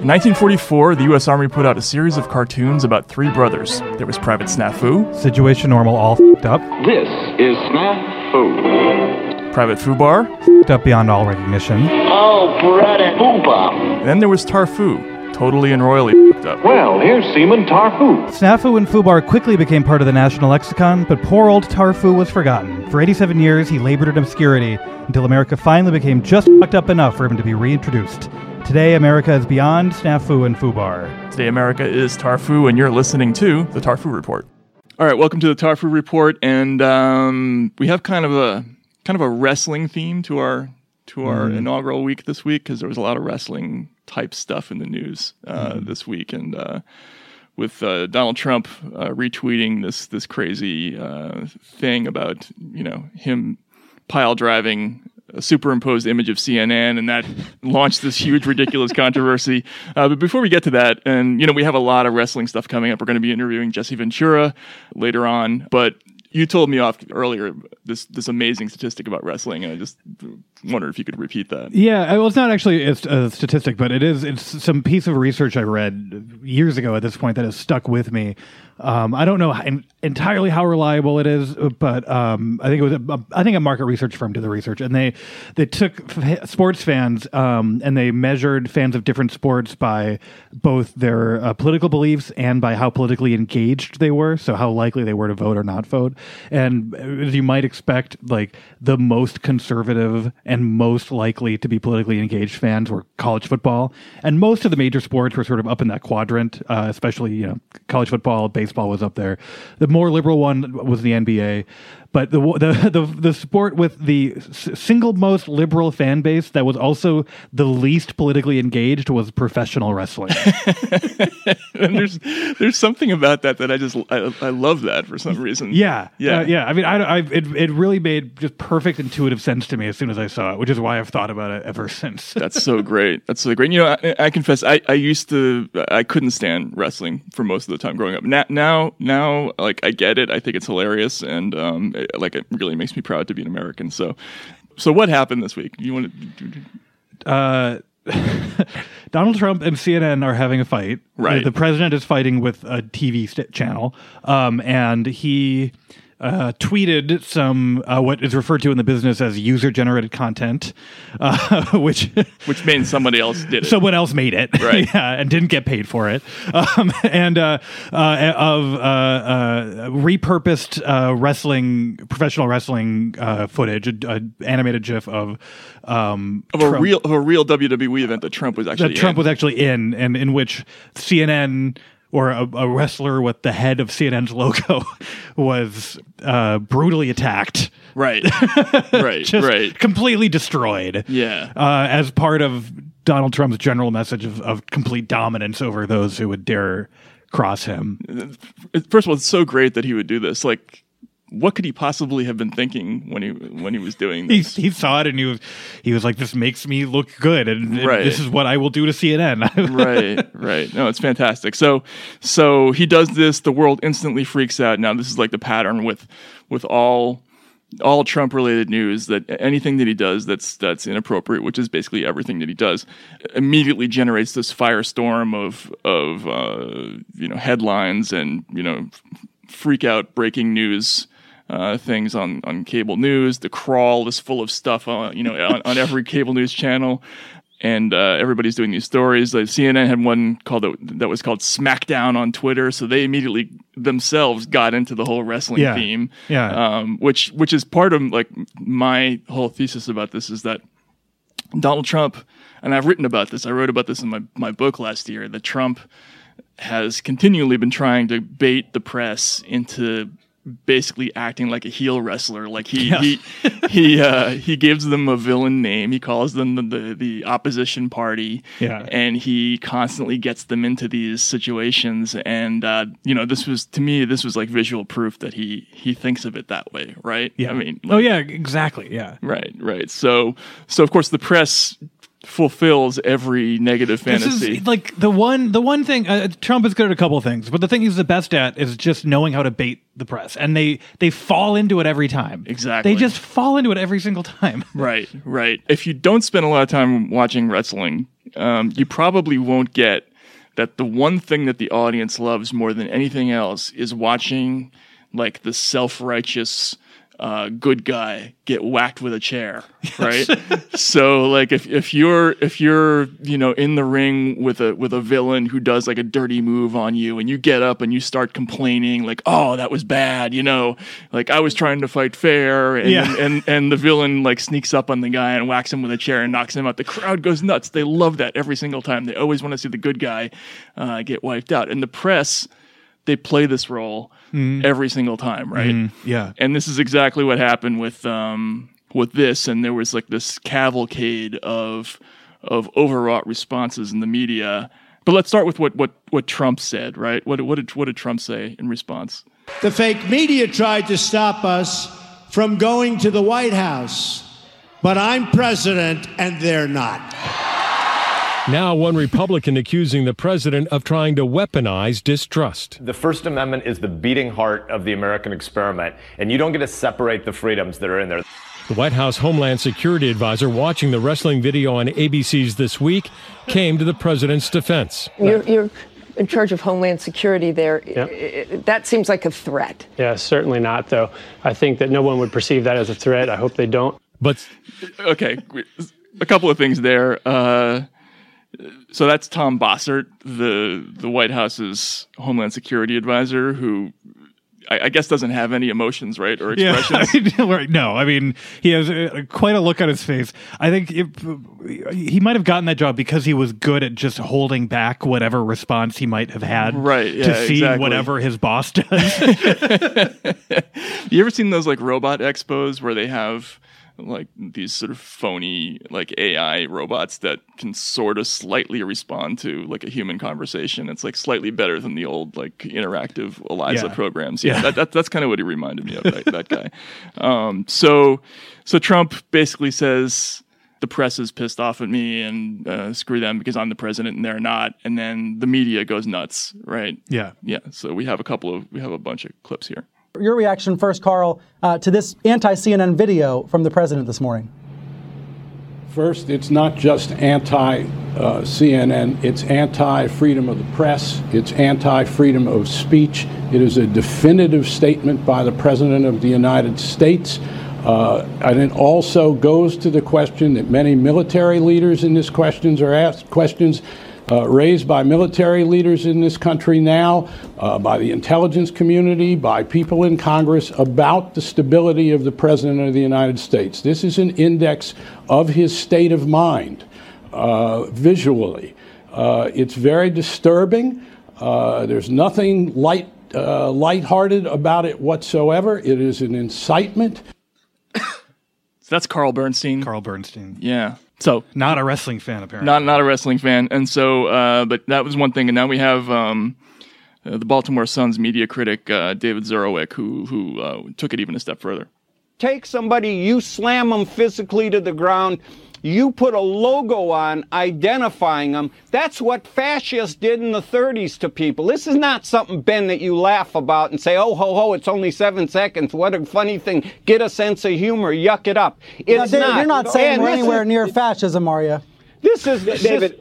In 1944, the U.S. Army put out a series of cartoons about three brothers. There was Private Snafu, Situation normal, all fed up, This is Snafu. Private Fubar, fed up beyond all recognition. Oh, Freddy Booba. and then there was Tarfu, totally and royally f***ed up. Well, here's Seaman Tarfu. Snafu and Fubar quickly became part of the national lexicon, but poor old Tarfu was forgotten. For 87 years, he labored in obscurity until America finally became just fucked up enough for him to be reintroduced. Today, America is beyond Snafu and Fubar. Today, America is Tarfu, and you're listening to the Tarfu Report. All right, welcome to the Tarfu Report, and um, we have kind of a kind of a wrestling theme to our to our inaugural week this week because there was a lot of wrestling type stuff in the news uh, this week, and uh, with uh, Donald Trump uh, retweeting this this crazy uh, thing about you know him pile driving a superimposed image of CNN, and that launched this huge, ridiculous controversy. Uh, but before we get to that, and you know, we have a lot of wrestling stuff coming up. We're going to be interviewing Jesse Ventura later on, but. You told me off earlier this this amazing statistic about wrestling, and I just wondered if you could repeat that. Yeah, well, it's not actually a, a statistic, but it is. It's some piece of research I read years ago. At this point, that has stuck with me. Um, I don't know entirely how reliable it is, but um, I think it was. A, I think a market research firm did the research, and they they took f- sports fans um, and they measured fans of different sports by both their uh, political beliefs and by how politically engaged they were. So how likely they were to vote or not vote. And as you might expect, like the most conservative and most likely to be politically engaged fans were college football, and most of the major sports were sort of up in that quadrant. Uh, especially you know college football, baseball was up there. The more liberal one was the NBA. But the, the the the sport with the s- single most liberal fan base that was also the least politically engaged was professional wrestling. and there's there's something about that that I just I, I love that for some reason. Yeah, Yeah. uh, yeah. I mean, I, I it it really made just perfect intuitive sense to me as soon as I saw it, which is why I've thought about it ever since. That's so great. That's so great. You know, I, I confess, I, I used to, I couldn't stand wrestling for most of the time growing up. Now, now, now, like I get it. I think it's hilarious, and um, like it really makes me proud to be an American. So, so what happened this week? You want to? uh, Donald Trump and CNN are having a fight. Right. The, the president is fighting with a TV st- channel, um, and he uh, tweeted some uh, what is referred to in the business as user-generated content, uh, which Which means somebody else did it. someone else made it, Right. yeah, and didn't get paid for it, um, and uh, uh, of uh, repurposed uh, wrestling, professional wrestling uh, footage, a, a animated GIF of um, of a Trump- real of a real WWE event that Trump was actually that Trump in. was actually in, and in which CNN or a, a wrestler with the head of CNN's logo was uh, brutally attacked, right, right, just right. completely destroyed. Yeah. uh, as part of Donald Trump's general message of, of complete dominance over those who would dare cross him. First of all, it's so great that he would do this. Like, what could he possibly have been thinking when he when he was doing He, this? he saw it and he was he was like, "This makes me look good, and, and Right. this is what I will do to CNN." right, right. No, it's fantastic. So, so he does this. The world instantly freaks out. Now, this is like the pattern with with all all Trump related news that anything that he does that's that's inappropriate, which is basically everything that he does, immediately generates this firestorm of of uh, you know headlines and you know freak out breaking news. Uh, things on, on cable news. The crawl is full of stuff on you know on, on every cable news channel and uh, everybody's doing these stories. Like CNN had one called that was called SmackDown on Twitter, so they immediately themselves got into the whole wrestling Yeah. theme. Yeah. um, which which is part of like my whole thesis about this is that Donald Trump, and I've written about this. I wrote about this in my my book last year. That Trump has continually been trying to bait the press into basically acting like a heel wrestler. Like he he he uh, he gives them a villain name. He calls them the the, the opposition party. Yeah. and he constantly gets them into these situations. And uh, you know, this was to me, this was like visual proof that he he thinks of it that way, right? Yeah. I mean, oh yeah, exactly. Yeah. Right, right. So, so of course, the press fulfills every negative This fantasy. is like the one the one thing uh, Trump is good at a couple of things, but the thing he's the best at is just knowing how to bait the press, and they they fall into it every time. Exactly. they just fall into it every single time. right, right. If you don't spend a lot of time watching wrestling, um, you probably won't get that the one thing that the audience loves more than anything else is watching like the self-righteous uh, good guy get whacked with a chair, right? so like if, if you're if you're you know in the ring with a with a villain who does like a dirty move on you and you get up and you start complaining like oh that was bad you know like I was trying to fight fair and Yeah. and and the villain like sneaks up on the guy and whacks him with a chair and knocks him out. The crowd goes nuts. They love that every single time. They always want to see the good guy uh, get wiped out. And the press they play this role every single time, right? Yeah. and this is exactly what happened with um with this and there was like this cavalcade of of overwrought responses in the media but let's start with what what what Trump said right what what did what did Trump say in response The fake media tried to stop us from going to the White House, but I'm president and they're not. Now, one Republican accusing the president of trying to weaponize distrust. The First Amendment is the beating heart of the American experiment, and you don't get to separate the freedoms that are in there. The White House Homeland Security advisor watching the wrestling video on ABC's This Week came to the president's defense. You're, you're in charge of Homeland Security there. I- I- that seems like a threat. Yeah, certainly not, though. I think that no one would perceive that as a threat. I hope they don't. But okay a couple of things there uh so that's Tom Bossert, the the White House's Homeland Security advisor, who I, I guess doesn't have any emotions, right, or Yeah, expressions. I mean, no, I mean he has uh, quite a look on his face. I think it, he might have gotten that job because he was good at just holding back whatever response he might have had, Right, yeah, to see exactly. whatever his boss does. You ever seen those like robot expos where they have like these sort of phony like AI robots that can sort of slightly respond to like a human conversation? It's like slightly better than the old like interactive Eliza Yeah. programs. Yeah, Yeah. That, that, that's kind of what he reminded me of. That, that guy. Um, so so Trump basically says. The press is pissed off at me and uh, screw them because I'm the president and they're not. And then the media goes nuts, right? yeah, Yeah. So we have a couple of we have a bunch of clips here. Your reaction first, Carl, uh, to this anti CNN video from the president this morning. First, it's not just anti uh, CNN, it's anti freedom of the press, it's anti freedom of speech. It is a definitive statement by the President of the United States. Uh, and it also goes to the question that many military leaders in this questions are asked questions uh, raised by military leaders in this country now, uh, by the intelligence community, by people in Congress about the stability of the President of the United States. This is an index of his state of mind uh, visually. Uh, it's very disturbing. Uh, there's nothing light, uh, lighthearted about it whatsoever. It is an incitement. So that's Carl Bernstein. Carl Bernstein, Yeah. So not a wrestling fan apparently. not not a wrestling fan, and so uh, but that was one thing, and now we have um, uh, the Baltimore Sun's media critic uh, David Zurawik, who who uh, took it even a step further. take somebody, you slam them physically to the ground, you put a logo on identifying them. That's what fascists did in the 30s to people. This is not something, Ben, that you laugh about and say, oh, ho, ho, it's only seven seconds. What a funny thing. Get a sense of humor, yuck it up. Now, It's David, not. you're not saying And we're anywhere is- near fascism, are you? This is David,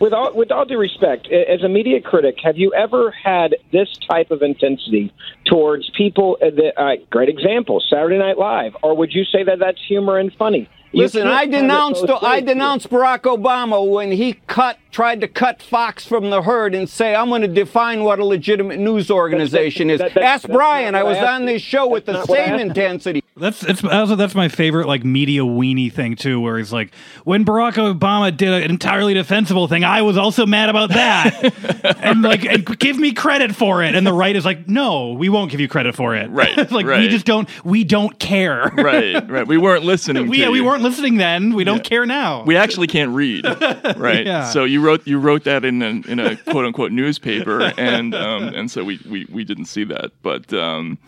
with all with all due respect, as a media critic, have you ever had this type of intensity towards people? uh, That, uh, great example, Saturday Night Live, or would you say that that's humor and funny? You Listen, I have denounced I denounced Barack Obama when he cut tried to cut Fox from the herd and say I'm going to define what a legitimate news organization that- is. that- Ask Brian. I was I on this show with the That's not what I same intensity. That's it's also that's my favorite like media weenie thing too, where he's like, when Barack Obama did an entirely defensible thing, I was also mad about that, and like and give me credit for it. And the right is like, no, we won't give you credit for it. Right, It's like we just don't we don't care. Right, right. We weren't listening. we, to yeah, we you. Weren't listening then. We don't Yeah. care now. We actually can't read, right? Yeah. So you wrote you wrote that in a, in a quote unquote newspaper, and um, and so we, we we didn't see that. But um,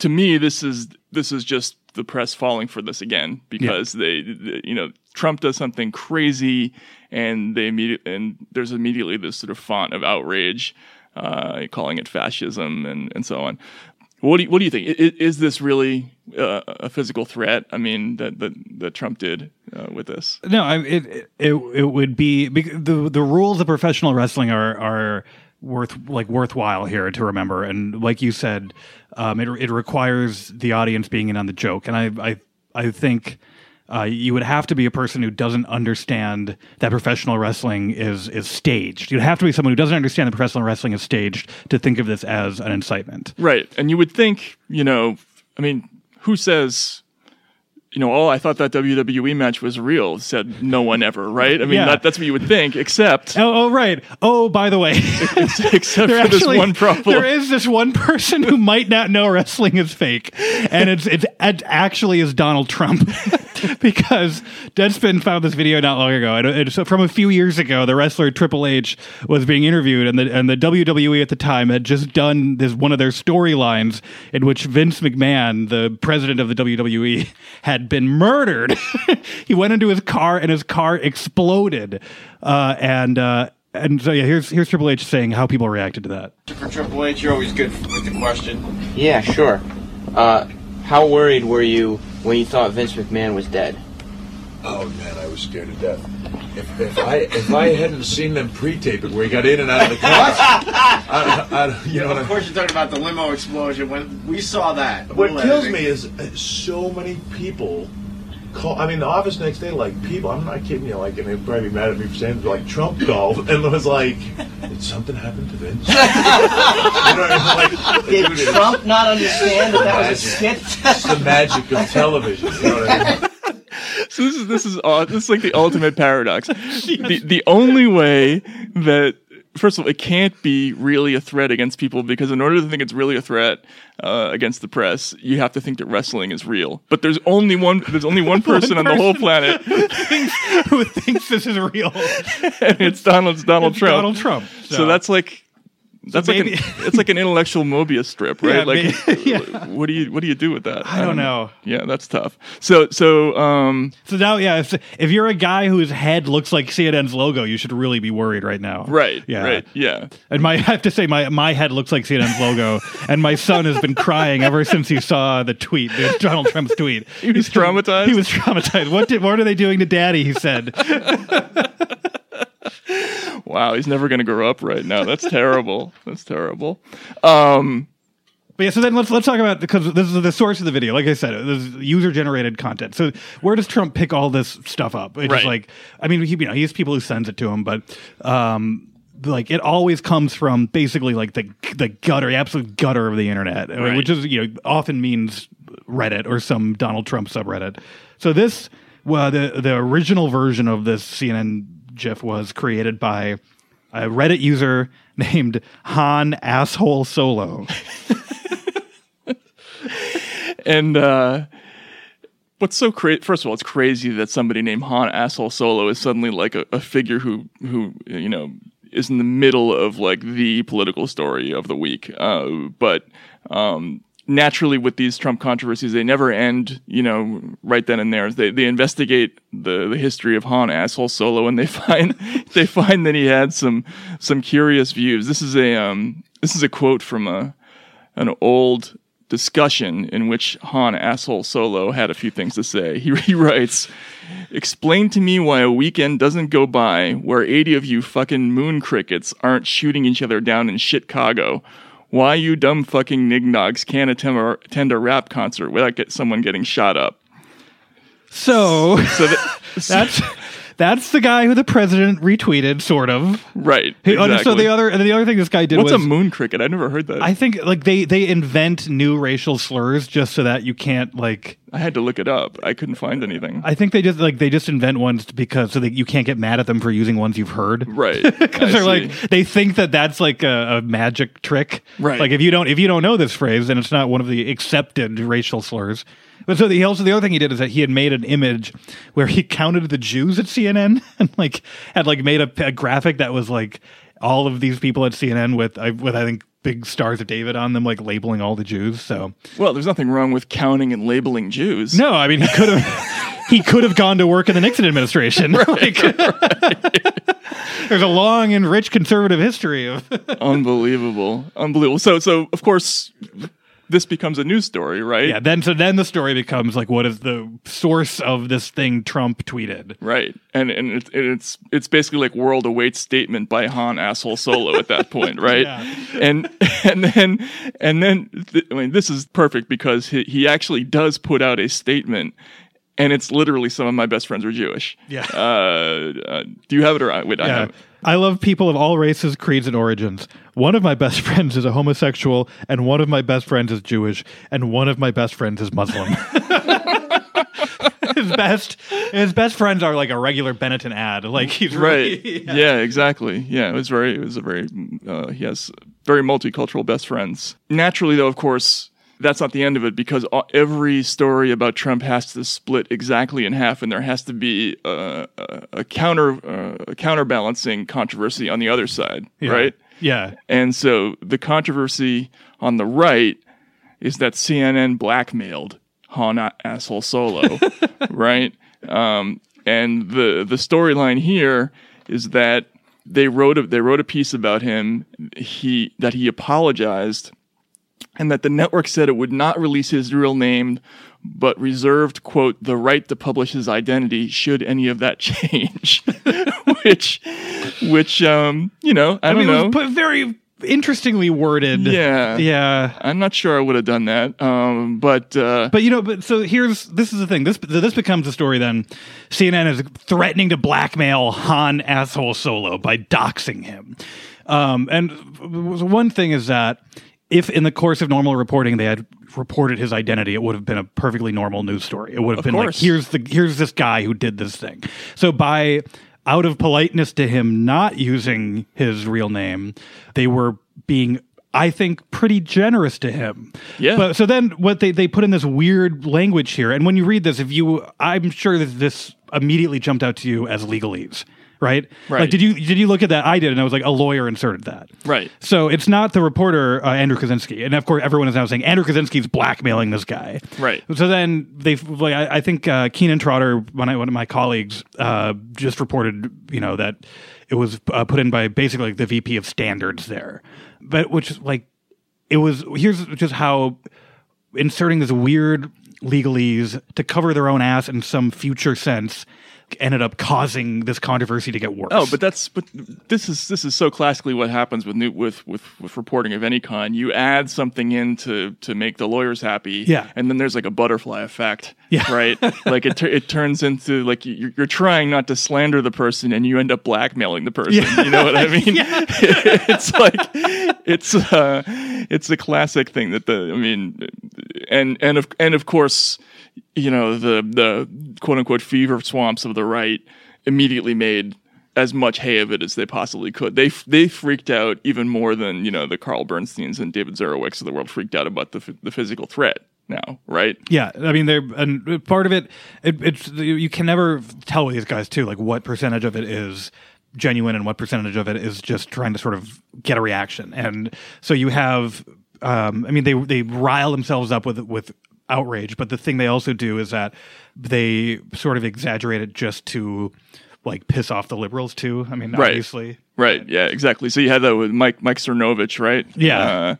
to me, this is this is just the press falling for this again because they, they- you know Trump does something crazy, and they immediate and there's immediately this sort of font of outrage, uh, calling it fascism and and so on. What do you, what do you think? Is, is this really uh, a physical threat? I mean, that that, that Trump did uh, with this? No, I, it, it it would be the the rules of professional wrestling are are worth like worthwhile here to remember. And like you said, um, it it requires the audience being in on the joke. And I I I think. Uh, you would have to be a person who doesn't understand that professional wrestling is is staged. You'd have to be someone who doesn't understand that professional wrestling is staged to think of this as an incitement. Right. And you would think, you know, I mean, who says, you know, oh, I thought that WWE match was real? Said no one ever, right? I mean, Yeah. that, that's what you would think, except Oh, oh right. Oh, by the way, except There for this one problem. There is this one person who might not know wrestling is fake, and it's it's it actually is Donald Trump. because Deadspin found this video not long ago, and it's from a few years ago. The wrestler Triple H was being interviewed, and the and the WWE at the time had just done this one of their storylines in which Vince McMahon, the president of the WWE, had been murdered. he went into his car, and his car exploded, uh, and. Uh, and so yeah, here's here's Triple H saying how people reacted to that. For Triple H, you're always good with the question. Yeah, sure. Uh, how worried were you when you thought Vince McMahon was dead? Oh man, I was scared to death. If, if I if I hadn't seen them pre-tape it where he got in and out of the car, I, I, you know what of I course, you're talking about the limo explosion. When we saw that, What We'll kills me is uh, so many people call. I mean, the office next day, like people. I'm not kidding you. Like, and they'd probably be mad at me for saying, like Trump called and was like, "Did something happen to Vince?" you know what I mean? Like, Did dude, it's Trump not understand that that was a skit? It's the magic of television. You know what I mean? so this is this is aw- this is like the ultimate paradox. The the only way that first of all it can't be really a threat against people because in order to think it's really a threat uh, against the press, you have to think that wrestling is real. But there's only one there's only one person on the whole planet who thinks this is real, and it's Donald it's Donald It's Trump. Donald Trump, So, so- that's like. That's like maybe- an, it's like an intellectual Mobius strip, right? Yeah, like, what do you what do you do with that? I don't know. Yeah, that's tough. So so um, So now, yeah, if if you're a guy whose head looks like CNN's logo, you should really be worried right now. right, Yeah. right, yeah. And my, I have to say, my my head looks like CNN's logo, and my son has been crying ever since he saw the tweet, the Donald Trump's tweet. He was traumatized. He was traumatized. What did what are they doing to Daddy? He said. Wow, he's never going to grow up right now. That's terrible. That's terrible. Um, But yeah, so then let's let's talk about because this is the source of the video. Like I said, this is user generated content. So where does Trump pick all this stuff up? It's Right. like, I mean, he you know he has people who sends it to him, but um, like it always comes from basically like the the gutter, the absolute gutter of the internet, Right. which is you know often means Reddit or some Donald Trump subreddit. So this, well, the the original version of this CNN GIF was created by a Reddit user named Han Asshole Solo. and uh, what's so crazy? First of all, it's crazy that somebody named Han Asshole Solo is suddenly like a, a figure who who you know is in the middle of like the political story of the week. Uh, but um, naturally, with these Trump controversies, they never end. You know, right then and there, they they investigate the the history of Han Asshole Solo, and they find they find that he had some some curious views. This is a um this is a quote from a an old discussion in which Han asshole Solo had a few things to say. He, he writes, "Explain to me why a weekend doesn't go by where 80 of you fucking moon crickets aren't shooting each other down in Chicago. Why you dumb fucking nignogs can't attend a, attend a rap concert without get someone getting shot up." So, So that, that's that's the guy who the president retweeted, sort of. right. He- oh, So the other and the other thing this guy did What's was a moon cricket? I never heard that. I think like they they invent new racial slurs just so that you can't like. I had to look it up. I couldn't find anything. I think they just like they just invent ones because so that you can't get mad at them for using ones you've heard. Right. Because they're like they think that that's like a, a magic trick. Right. Like if you don't if you don't know this phrase, then it's not one of the accepted racial slurs. But so he also the other thing he did is that he had made an image where he counted the Jews at CNN and like had like made a, a graphic that was like all of these people at CNN with I with I think big stars of David on them, like labeling all the Jews. So Well, there's nothing wrong with counting and labeling Jews. no, I mean he could have he could have gone to work in the Nixon administration. Like, there's a long and rich conservative history of unbelievable unbelievable so so of course this becomes a news story, right? Yeah. Then so then the story becomes like, what is the source of this thing Trump tweeted? Right, and and it's it's it's basically like world awaits statement by Han asshole Solo at that point, right? Yeah. And and then and then th- I mean this is perfect because he he actually does put out a statement. And it's literally some of my best friends are Jewish. Yeah. Uh, uh, do you have it or I? Wait, I Yeah. have it. I love people of all races, creeds, and origins. One of my best friends is a homosexual, and one of my best friends is Jewish, and one of my best friends is Muslim. his best, his best friends are like a regular Benetton ad. Like he's right. really- yeah. exactly. Yeah, it was very. It was a very. Uh, he has very multicultural best friends. Naturally, though, of course, that's not the end of it because every story about Trump has to split exactly in half, and there has to be uh, a, a counter uh, a counterbalancing controversy on the other side, Yeah. right? Yeah. And so the controversy on the right is that CNN blackmailed Han asshole Solo, right? Um, and the the storyline here is that they wrote a, they wrote a piece about him. He that he apologized, and that the network said it would not release his real name, but reserved quote the right to publish his identity should any of that change. which, which um, you know, I, I, don't mean, know. put very interestingly worded. Yeah. Yeah. I'm not sure I would have done that. Um, but uh, But you know, but so here's this is the thing. This this becomes a story. Then CNN is threatening to blackmail Han asshole Solo by doxing him. Um, and one thing is that if in the course of normal reporting they had reported his identity, it would have been a perfectly normal news story. It would have Of been course. like, here's the here's this guy who did this thing. So by out of politeness to him not using his real name, they were being I think pretty generous to him. Yeah. But so then what they they put in this weird language here and when you read this if you I'm sure that this immediately jumped out to you as legalese. Right? Right. Like, did you did you look at that? I did, and I was like, a lawyer inserted that. Right. So it's not the reporter uh, Andrew Kaczynski, and of course everyone is now saying Andrew Kaczynski's blackmailing this guy. Right. So then they like I, I think uh, Keenan Trotter, one of, one of my colleagues, uh, just reported you know that it was uh, put in by basically like the VP of standards there, but which like it was here's just how inserting this weird legalese to cover their own ass in some future sense ended up causing this controversy to get worse. Oh, but that's but this is this is so classically what happens with new with with with reporting of any kind. You add something in to to make the lawyers happy, Yeah. and then there's like a butterfly effect, Yeah. right? like it it turns into like you're, you're trying not to slander the person, and you end up blackmailing the person. Yeah. You know what I mean? yeah. it's like it's uh it's a classic thing that the I mean, and and of and of course you know the the quote unquote fever swamps of the right immediately made as much hay of it as they possibly could. They they freaked out even more than you know the Carl Bernsteins and David Zurawiks of the world freaked out about the the physical threat now, right? Yeah, I mean, they're and part of it, it. It's you can never tell with these guys too, like what percentage of it is genuine and what percentage of it is just trying to sort of get a reaction. And so you have, um, I mean, they they rile themselves up with with outrage, but the thing they also do is that they sort of exaggerate it just to like piss off the liberals too. I mean, Right. obviously, Right. Yeah. Exactly. So you had that with Mike Mike Cernovich, right? Yeah. Uh,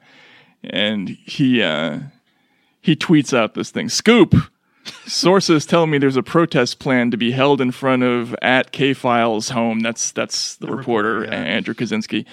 and he uh, he tweets out this thing. Scoop. Sources tell me there's a protest plan to be held in front of at K Files home. That's that's the, reporter, Andrew Kaczynski,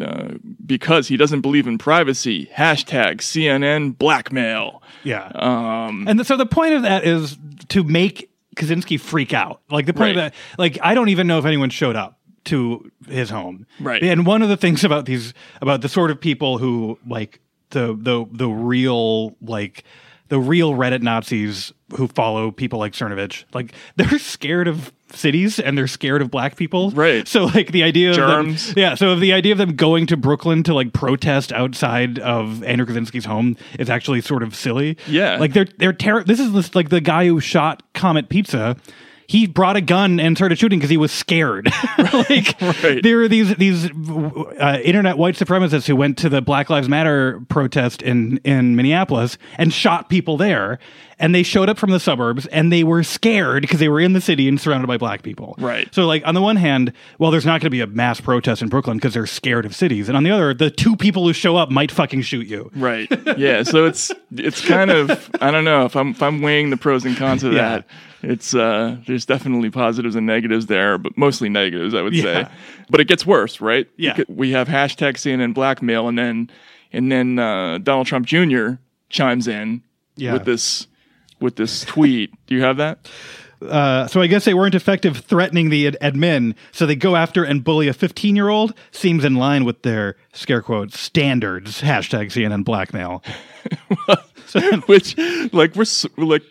uh, because he doesn't believe in privacy. Hashtag CNN blackmail. Yeah. Um, And so the point of that is to make Kaczynski freak out. Like the point of that, like I don't even know if anyone showed up to his home. Right. And one of the things about these, about the sort of people who like the the the real like the real Reddit Nazis who follow people like Cernovich, like they're scared of cities and they're scared of black people. Right. So like the idea of them- yeah. So the idea of them going to Brooklyn to like protest outside of Andrew Kaczynski's home is actually sort of silly. Yeah. Like they're they're terror. This is this, like the guy who shot Comet Pizza. he brought a gun and started shooting because he was scared. like there are these these uh, internet white supremacists who went to the Black Lives Matter protest in in Minneapolis and shot people there. And they showed up from the suburbs and they were scared because they were in the city and surrounded by black people. Right. So, like, on the one hand, well, there's not going to be a mass protest in Brooklyn because they're scared of cities. And on the other, the two people who show up might fucking shoot you. Right. Yeah. So it's it's kind of I don't know if I'm if I'm weighing the pros and cons of Yeah. that. It's uh there's definitely positives and negatives there, but mostly negatives, I would Yeah. say. But it gets worse, right? Yeah. We have hashtag CNN blackmail, and then and then uh, Donald Trump Jr. chimes in Yeah. with this with this tweet. Do you have that? Uh, so I guess they weren't effective threatening the ad- admin, so they go after and bully a 15 year old. Seems in line with their scare quote standards. Hashtag CNN blackmail. Which, like, we're like,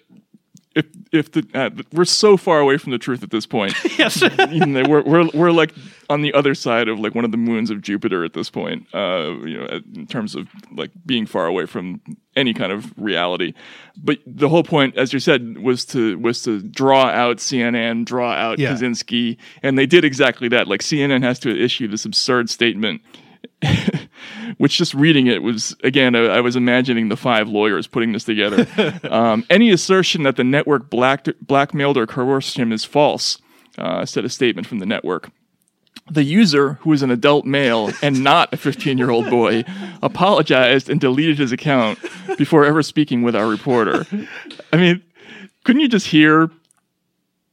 if if the uh, we're so far away from the truth at this point. yes, you know, we're we're we're like on the other side of like one of the moons of Jupiter at this point. Uh, you know, in terms of like being far away from any kind of reality. But the whole point, as you said, was to was to draw out CNN, draw out Yeah. Kaczynski, and they did exactly that. Like CNN has to issue this absurd statement which just reading it was again I, I was imagining the five lawyers putting this together um, any assertion that the network black, blackmailed or coerced him is false uh, said a statement from the network the user, who is an adult male and not a 15 year old boy, apologized and deleted his account before ever speaking with our reporter. I mean, couldn't you just hear,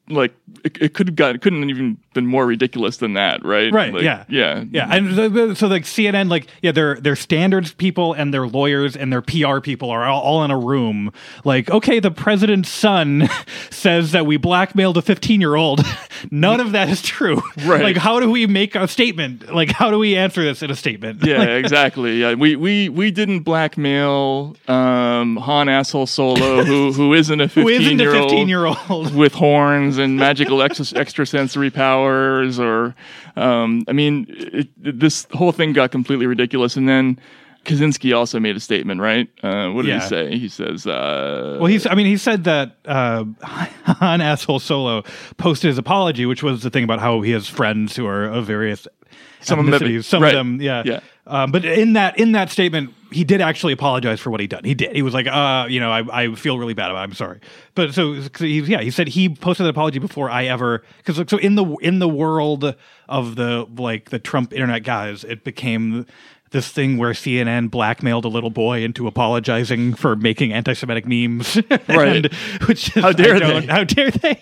like, it, it could have got, it couldn't even been more ridiculous than that, right? Right. Like, yeah. Yeah. Yeah. And so like CNN, like yeah, their their standards people and their lawyers and their PR people are all, all in a room. Like, okay, the president's son says that we blackmailed a 15 year old. None of that is true. Right. Like, how do we make a statement? Like, how do we answer this in a statement? Yeah, Like, exactly. Yeah, we we we didn't blackmail um, Han asshole Solo, who who isn't a fifteen isn't a year old 15-year-old. with horns and magical extra, extrasensory powers, or um, I mean, it, it- this whole thing got completely ridiculous. And then Kaczynski also made a statement, right? Uh, what did Yeah. he say? He says, uh, Well, he's. I mean, he said that uh, Han asshole Solo posted his apology, which was the thing about how he has friends who are of various Some of them. Some right. of them, yeah, Yeah. Um, but in that in that statement, he did actually apologize for what he done. He did. He was like, uh, you know, I, I feel really bad about. it. I'm sorry. But so, he, yeah, he said he posted an apology before I ever because so in the in the world of the like the Trump internet guys, it became this thing where CNN blackmailed a little boy into apologizing for making anti-Semitic memes, Right. And- which is, How dare they. How dare they?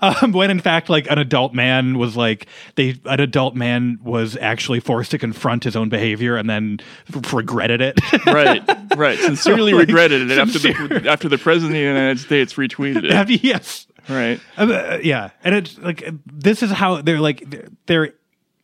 Um, when in fact, like an adult man was like they, an adult man was actually forced to confront his own behavior and then f- regretted it. right, right, sincerely Like, regretted it after the after the president of the United States retweeted it. Yes. Right. Uh, yeah, and it's like this is how they're like they're, they're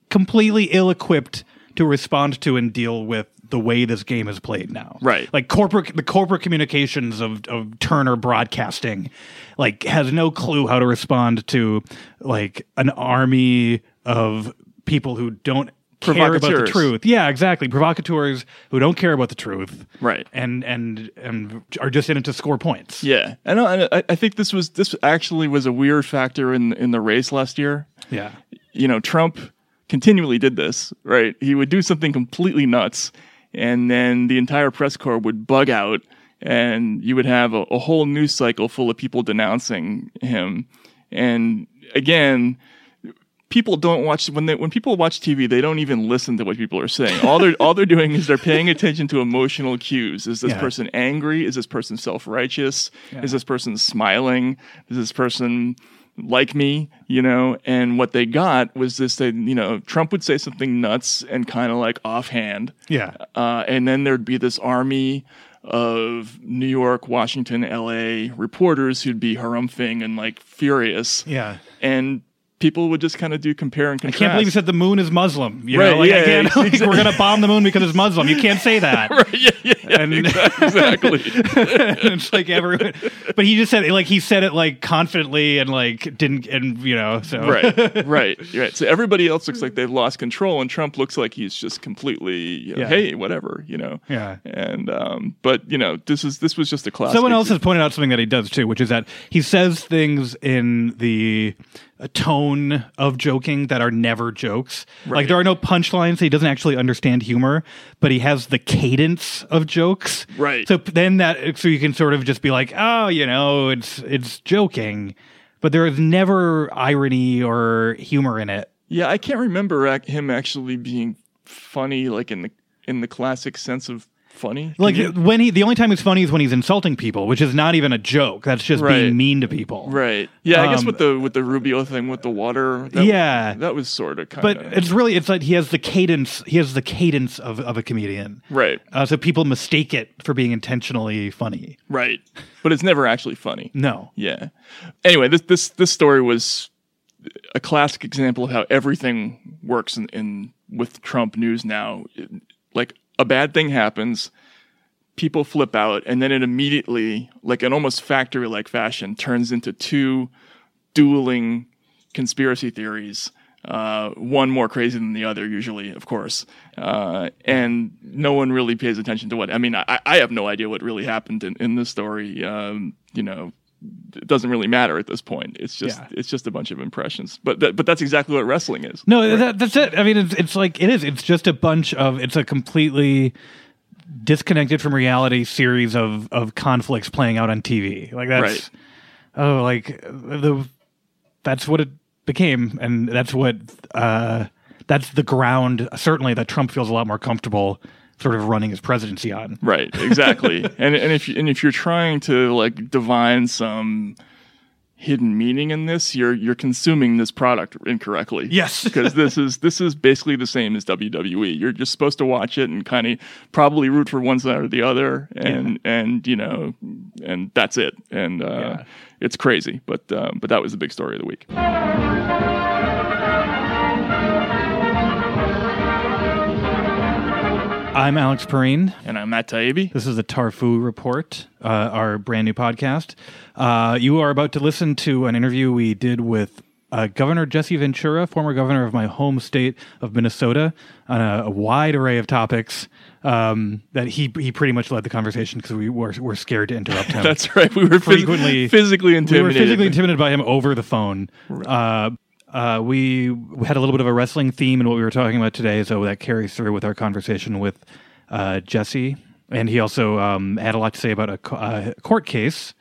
completely ill-equipped to respond to and deal with the way this game is played now. Right. Like corporate the corporate communications of of Turner Broadcasting like has no clue how to respond to like an army of people who don't care about the truth. Yeah, exactly. Provocateurs who don't care about the truth. Right. And and and are just in it to score points. Yeah, I know. and I, I think this was this actually was a weird factor in in the race last year. Yeah. You know, Trump continually did this. Right, he would do something completely nuts, and then the entire press corps would bug out, and you would have a, a whole news cycle full of people denouncing him. And again, people don't watch when they when people watch TV, they don't even listen to what people are saying. All they're all they're doing is they're paying attention to emotional cues. Is this Yeah. person angry? Is this person self righteous? Yeah. Is this person smiling? Is this person like me? You know, and what they got was this. That you know, Trump would say something nuts and kind of like offhand. Yeah. Uh, and then there'd be this army of New York, Washington, L.A. reporters who'd be harumphing and like furious Yeah. and people would just kind of do compare and I contrast. can't believe you said the moon is Muslim. You Right, know, like, yeah, I can't, yeah, like, we're going to bomb the moon because it's Muslim. You can't say that. right, yeah, yeah, yeah, And- exactly. it's like everyone, but he just said it like he said it like confidently and like didn't and you know so right, right, right. So everybody else looks like they've lost control, and Trump looks like he's just completely, you know, Yeah. hey, whatever, you know. Yeah. And um, but you know, this is this was just a classic. Someone else has pointed out something that he does too, which is that he says things in the uh, tone of joking that are never jokes. Like there are no punchlines. He doesn't actually understand humor, but he has the cadence of jokes. Right. So then that so you can sort of just be like, oh, you know, it's it's joking, but there is never irony or humor in it. Yeah, I can't remember ac- him actually being funny, like in the in the classic sense of funny. Like you- when he, the only time he's funny is when he's insulting people, which is not even a joke. That's just Right. being mean to people. Right. Yeah, I guess Um, with the with the Rubio thing with the water. That, Yeah. that was sort of Kinda, But it's really it's like he has the cadence. He has the cadence of, of a comedian. right, Uh, so people mistake it for being intentionally funny. right. But it's never actually funny. No. Yeah. Anyway, this this this story was a classic example of how everything works in, in with Trump news now. It- like a bad thing happens, people flip out, and then it immediately, like in almost factory like fashion, turns into two dueling conspiracy theories. Uh, one more crazy than the other, usually, of course. Uh, and no one really pays attention to what. I mean, I, I have no idea what really happened in, in this story. Um, you know, it doesn't really matter at this point. It's just Yeah. it's just a bunch of impressions. But that, but that's exactly what wrestling is. No, that, that's it. I mean, it's it's like it is. It's just a bunch of. It's a completely disconnected from reality series of of conflicts playing out on TV. Like that's Right. oh, like the that's what it became, and that's what uh that's the ground. Certainly, that Trump feels a lot more comfortable sort of running his presidency on. Right, exactly. and and if and if you're trying to like divine some hidden meaning in this, you're you're consuming this product incorrectly. Yes. because this is this is basically the same as WWE. You're just supposed to watch it and kind of probably root for one side or the other, and and you know, and that's it. And uh, it's crazy, but um, but that was the big story of the week. I'm Alex Pareene. And I'm Matt Taibbi. This is the Tarfu Report, uh, our brand new podcast. Uh, you are about to listen to an interview we did with uh, Governor Jesse Ventura, former governor of my home state of Minnesota, on a, a wide array of topics. Um, that he he pretty much led the conversation because we were, were scared to interrupt him. That's right. We were phys- frequently physically We were intimidated. physically intimidated by him over the phone. Uh, uh, we had a little bit of a wrestling theme in what we were talking about today, so that carries through with our conversation with uh, Jesse. And he also um, had a lot to say about a uh, court case,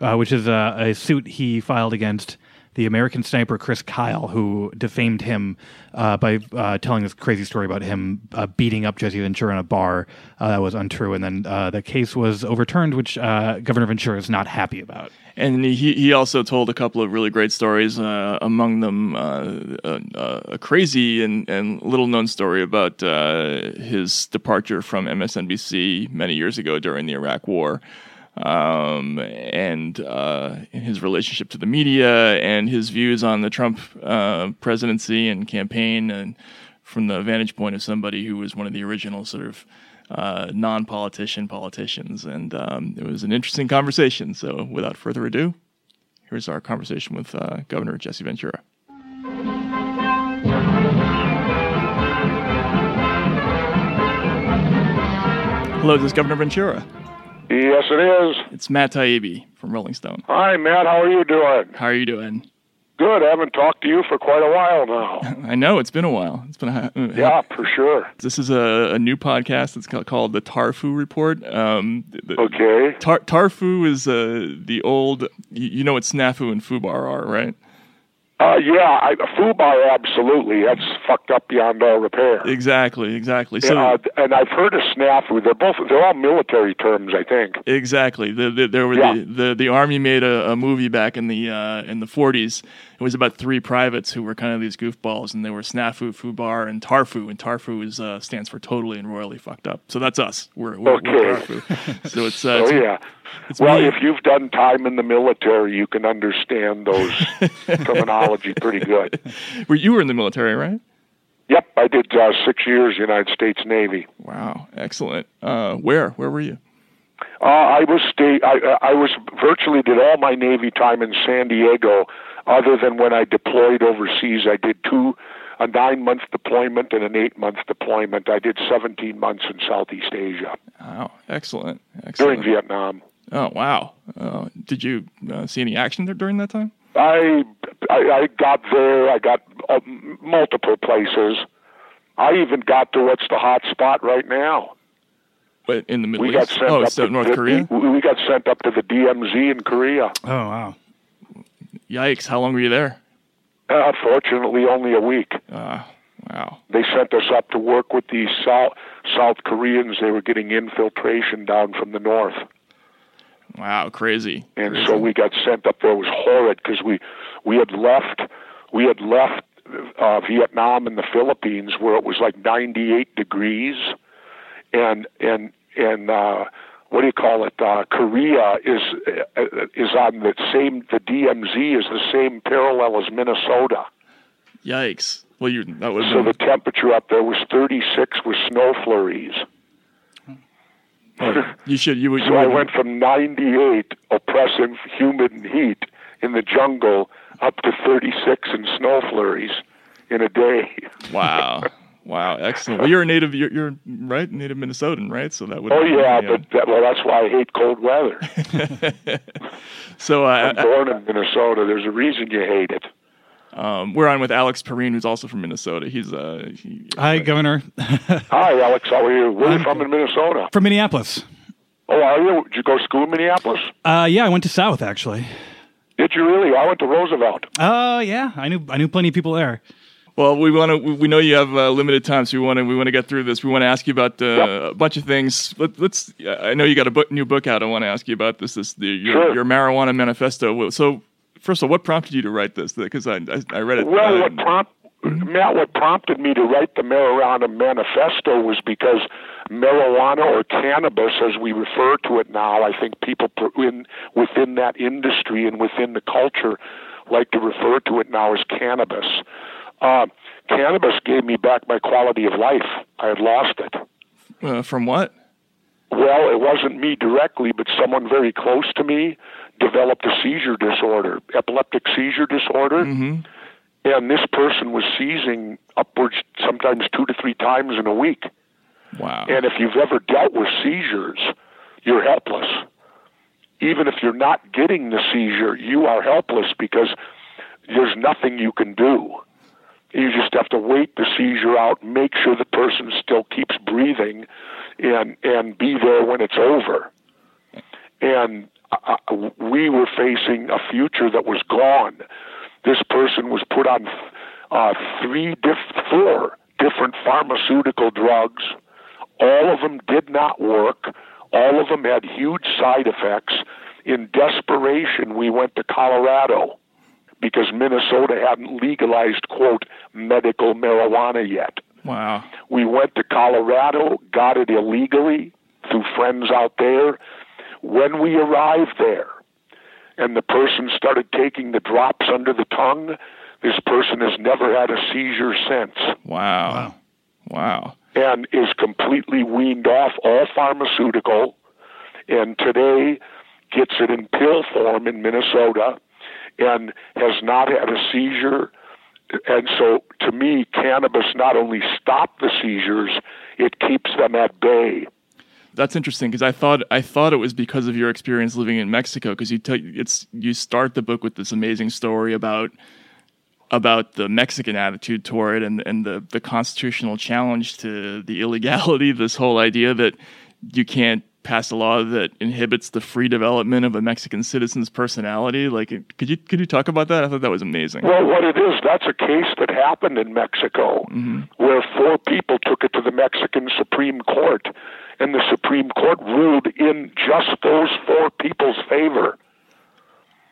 uh, which is a, a suit he filed against the American sniper Chris Kyle, who defamed him uh, by telling this crazy story about him beating up Jesse Ventura in a bar that was untrue. And then the case was overturned, which Governor Ventura is not happy about. And he, he also told a couple of really great stories, uh, among them uh, a, a crazy and, and little known story about uh, his departure from MSNBC many years ago during the Iraq War. Um, and uh, his relationship to the media and his views on the Trump uh, presidency and campaign, and from the vantage point of somebody who was one of the original sort of uh, non-politician politicians, and um, it was an interesting conversation. So, without further ado, here's our conversation with uh, Governor Jesse Ventura. Hello, this is Governor Ventura. Yes, it is. It's Matt Taibbi from Rolling Stone. Hi, Matt. How are you doing? How are you doing? Good. I haven't talked to you for quite a while now. I know it's been a while. It's been a Yeah, for sure. This is a, a new podcast. It's called, called the Tarfu Report. Um, the- Okay. Tar, Tarfu is uh, the old. You, you know what snafu and fubar are, right? Uh, yeah, I, Fubar, absolutely. That's fucked up beyond all repair. Exactly, exactly. So uh, and I've heard of snafu. They're both they're all military terms, I think. Exactly. The, the, there were Yeah. the, the the army made a, a movie back in the uh, in the 40s. It was about three privates who were kind of these goofballs, and they were Snafu, Fubar, and Tarfu. And Tarfu is uh, stands for totally and royally fucked up. So that's us. We're, we're, Okay. we're Tarfu. So it's uh, oh it's- yeah. it's well, me- if you've done time in the military, you can understand those terminology. Pretty good. Were you were in the military, right? Yep, I did uh, six years United States Navy. Wow, excellent. Uh, where where were you? Uh, I was stay. I, I was virtually did all my Navy time in San Diego, other than when I deployed overseas. I did two, a nine month deployment and an eight month deployment. I did 17 months in Southeast Asia. Wow, excellent, excellent. During Vietnam. Oh wow! Uh, did you uh, see any action there during that time? I, I I got there. I got uh, multiple places. I even got to what's the hot spot right now. But in the Middle we got East? sent oh, so to North the, Korea. We, we got sent up to the DMZ in Korea. Oh wow! Yikes! How long were you there? Uh, fortunately, only a week. Uh, wow. They sent us up to work with the South South Koreans. They were getting infiltration down from the north. Wow, crazy. and crazy. so we got sent up there. It was horrid because we we had left we had left uh, Vietnam and the Philippines where it was like 98 degrees, and and and uh, what do you call it? Uh, Korea is uh, is on the same. The DMZ is the same parallel as Minnesota. Yikes! Well, you that was So the temperature up there was 36 with snow flurries. You should you would. So I went from 98 oppressive, humid heat in the jungle up to 36 in snow flurries in a day. Wow. Wow, excellent. Well, you're a native. You're, you're right, native Minnesotan, right? So that would. Oh yeah, but that, well, that's why I hate cold weather. so uh, I'm born in Minnesota. There's a reason you hate it. Um, we're on with Alex Pareene, who's also from Minnesota. He's uh, he, Hi, Governor. Hi, Alex. How are you? Where are you from in Minnesota? From Minneapolis. Oh, are you? Did you go to school in Minneapolis? Uh, yeah, I went to South actually. Did you really? I went to Roosevelt. Uh, yeah, I knew I knew plenty of people there. Well, we want to. We know you have uh, limited time, so we want to. We want to get through this. We want to ask you about uh, a bunch of things. Let, us I know you got a book, new book out. I want to ask you about this. This the your, Sure. your marijuana manifesto. So, first of all, what prompted you to write this? Because I, I I read it. Well, uh, what prompt, Matt, what prompted me to write the marijuana manifesto was because marijuana or cannabis, as we refer to it now, I think people in within that industry and within the culture like to refer to it now as cannabis. Uh, cannabis gave me back my quality of life. I had lost it. uh, from what? Well, it wasn't me directly, but someone very close to me developed a seizure disorder, epileptic seizure disorder. Mm-hmm. And this person was seizing upwards, sometimes two to three times in a week. Wow. And if you've ever dealt with seizures, you're helpless. Even if you're not getting the seizure, you are helpless because there's nothing you can do. You just have to wait the seizure out, make sure the person still keeps breathing, and and be there when it's over. And uh, we were facing a future that was gone. This person was put on uh, three, diff- four different pharmaceutical drugs. All of them did not work. All of them had huge side effects. In desperation, we went to Colorado because Minnesota hadn't legalized, quote, medical marijuana yet. Wow. We went to Colorado, got it illegally through friends out there. When we arrived there and the person started taking the drops under the tongue, this person has never had a seizure since Wow. Wow. and is completely weaned off all pharmaceutical and today gets it in pill form in Minnesota and has not had a seizure. And so to me, cannabis not only stopped the seizures, it keeps them at bay. That's interesting because I thought I thought it was because of your experience living in Mexico because you tell it's you start the book with this amazing story about about the Mexican attitude toward it and and the the constitutional challenge to the illegality this whole idea that you can't pass a law that inhibits the free development of a Mexican citizen's personality like could you could you talk about that? I thought that was amazing. Well, what it is, that's a case that happened in Mexico mm-hmm. where four people took it to the Mexican Supreme Court, and the Supreme Court ruled in just those four people's favor.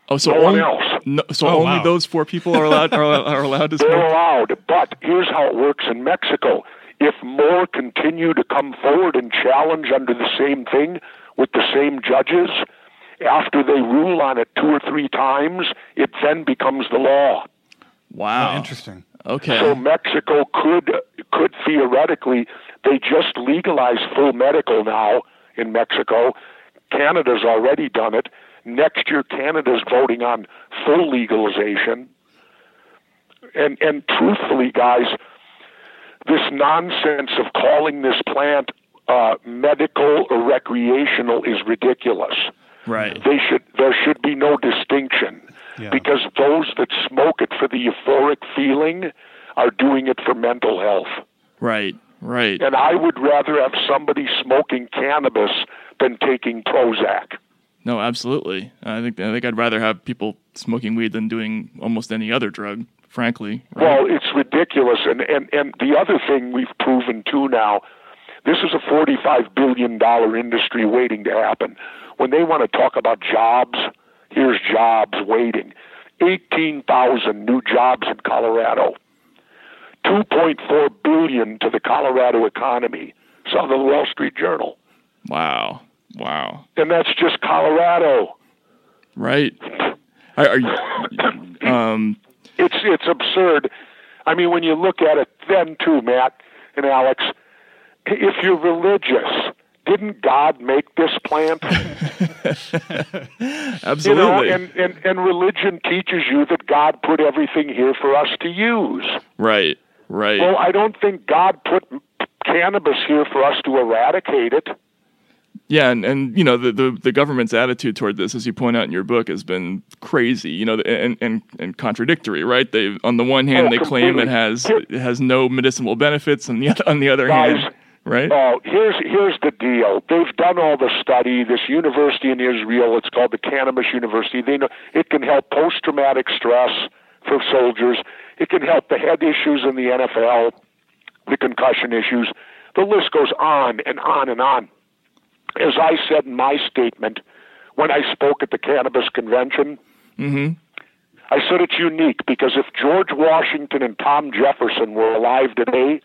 oh so no one only else. no, so Oh, only wow. those four people are allowed are, are allowed to They're allowed, but here's how it works in Mexico. If more continue to come forward and challenge under the same thing with the same judges, after they rule on it two or three times, it then becomes the law. Wow. Oh, interesting. Okay. So Mexico could could theoretically they just legalized full medical now in Mexico. Canada's already done it. Next year Canada's voting on full legalization. And and truthfully guys, this nonsense of calling this plant uh, medical or recreational is ridiculous. Right. They should there should be no distinction because those that smoke it for the euphoric feeling are doing it for mental health. Right. Right. And I would rather have somebody smoking cannabis than taking Prozac. No, absolutely. I think I think I'd rather have people smoking weed than doing almost any other drug. Frankly. Well, it's ridiculous, and and and the other thing we've proven too now, this is a forty-five billion dollar industry waiting to happen. When they want to talk about jobs, here's jobs waiting. Eighteen thousand new jobs in Colorado. Two point four billion to the Colorado economy. Saw the Wall Street Journal, Wow. Wow. and that's just Colorado. Right. Are, are you? Um. It's it's absurd. I mean, when you look at it, then too, Matt and Alex, if you're religious, didn't God make this plant? Absolutely. You know, and, and and religion teaches you that God put everything here for us to use. right. Right. Well, I don't think God put cannabis here for us to eradicate it. Yeah, and, and you know the, the the government's attitude toward this, as you point out in your book, has been crazy. You know, and and, and contradictory, right? They on the one hand Oh, they claim it completely. has it has no medicinal benefits, and the on the other Guys, hand, right? Oh, here's here's the deal. They've done all the study. This university in Israel, it's called the Cannabis University. They know it can help post-traumatic stress for soldiers. It can help the head issues in the NFL, the concussion issues. The list goes on and on and on. As I said in my statement when I spoke at the cannabis convention, Mm-hmm. I said it's unique because if George Washington and Tom Jefferson were alive today,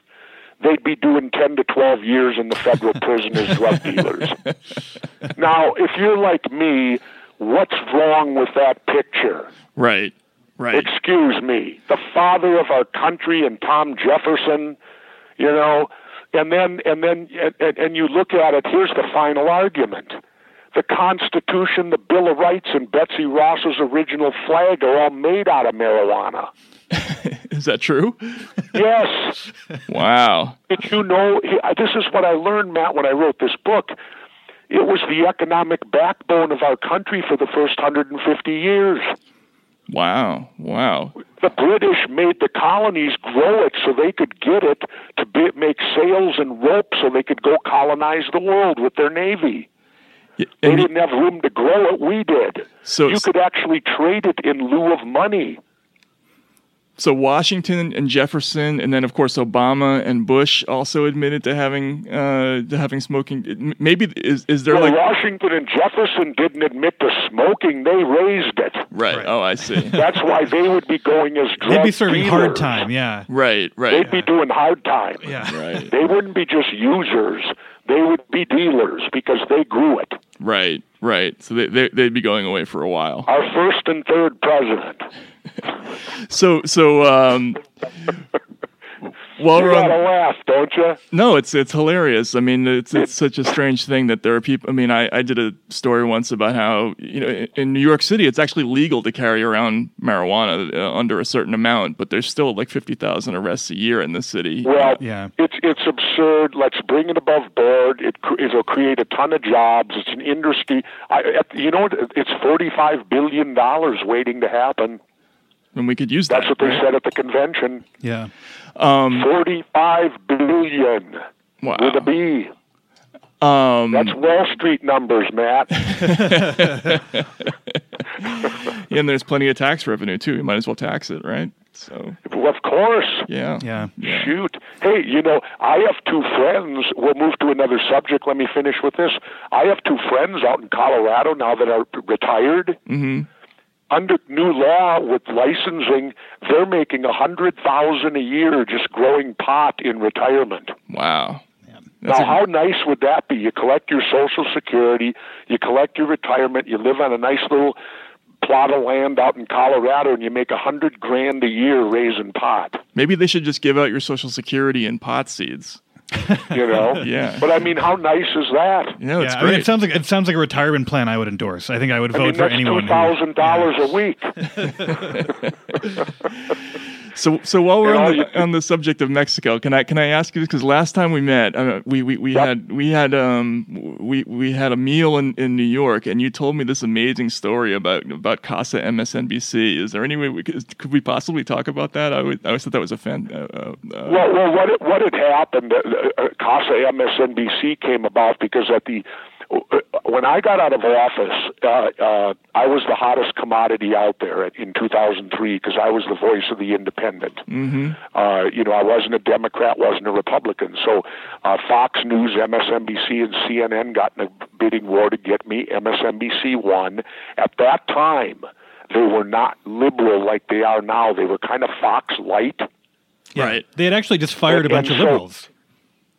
they'd be doing 10 to 12 years in the federal prison as drug dealers. Now, if you're like me, what's wrong with that picture? Right. Right. Excuse me. The father of our country and Tom Jefferson, you know, and then and then and, and you look at it, here's the final argument. The Constitution, the Bill of Rights, and Betsy Ross's original flag are all made out of marijuana. Is that true? Yes. Wow. Did you know? This is what I learned, Matt, when I wrote this book. It was the economic backbone of our country for the first 150 years. Wow. Wow. The British made the colonies grow it so they could get it to be, make sails and rope so they could go colonize the world with their navy. they didn't have room to grow it. We did. So you could actually trade it in lieu of money. So Washington and Jefferson, and then of course Obama and Bush also admitted to having uh, to having smoking. Maybe is is there well, like Washington and Jefferson didn't admit to smoking; they raised it. right? Oh, I see. That's why they would be going as drug They'd be serving hard time, yeah. Right, right. They'd be doing hard time. Yeah. Right. They wouldn't be just users; they would be dealers because they grew it. Right, right. So they, they they'd be going away for a while. Our first and third president. So so um, while you we're on- gotta laugh, don't you? No, it's it's hilarious. I mean, it's it's such a strange thing that there are people. I mean, I, I did a story once about how you know in, in New York City it's actually legal to carry around marijuana uh, under a certain amount, but there's still like fifty thousand arrests a year in the city. Well, yeah. it's it's absurd. Let's bring it above board. It cr- it'll create a ton of jobs. It's an industry. I, at- you know, what? it's forty-five billion dollars waiting to happen. and we could use That's that. That's what they right? said at the convention. Yeah. Um, Forty-five billion wow. with a B. Um, That's Wall Street numbers, Matt. yeah, and there's plenty of tax revenue too. You might as well tax it, right? So of course. yeah, Yeah. Shoot. Hey, you know, I have two friends. We'll move to another subject. Let me finish with this. I have two friends out in Colorado now that are retired. hmm Under new law with licensing, they're making a hundred thousand a year just growing pot in retirement. Wow. That's now, a- how nice would that be? You collect your Social Security, you collect your retirement, you live on a nice little plot of land out in Colorado and you make a hundred grand a year raising pot. Maybe they should just give out your social security in pot seeds. You know. Yeah. But I mean, how nice is that? Yeah, yeah, I mean, it sounds like it sounds like a retirement plan I would endorse. I think I would I vote mean, for that's anyone. two who- thousand dollars a week. So, so while we're on the, on the subject of Mexico, can I can I ask you this? Because last time we met, uh, we we, we had we had um we we had a meal in, in New York, and you told me this amazing story about about Casa MSNBC. Is there any way we could, could we possibly talk about that? I, would, I always thought that was a fan. Uh, uh, uh, Well, well, what it, what had happened? Uh, uh, Casa MSNBC came about because at the when I got out of office, uh, uh, I was the hottest commodity out there in 2003 because I was the voice of the independent. mm-hmm. Uh, you know, I wasn't a Democrat, wasn't a Republican. So uh, Fox News, MSNBC, and CNN got in a bidding war to get me. MSNBC won. At that time, they were not liberal like they are now. They were kind of Fox light. Right. They had actually just fired a bunch of And so- liberals.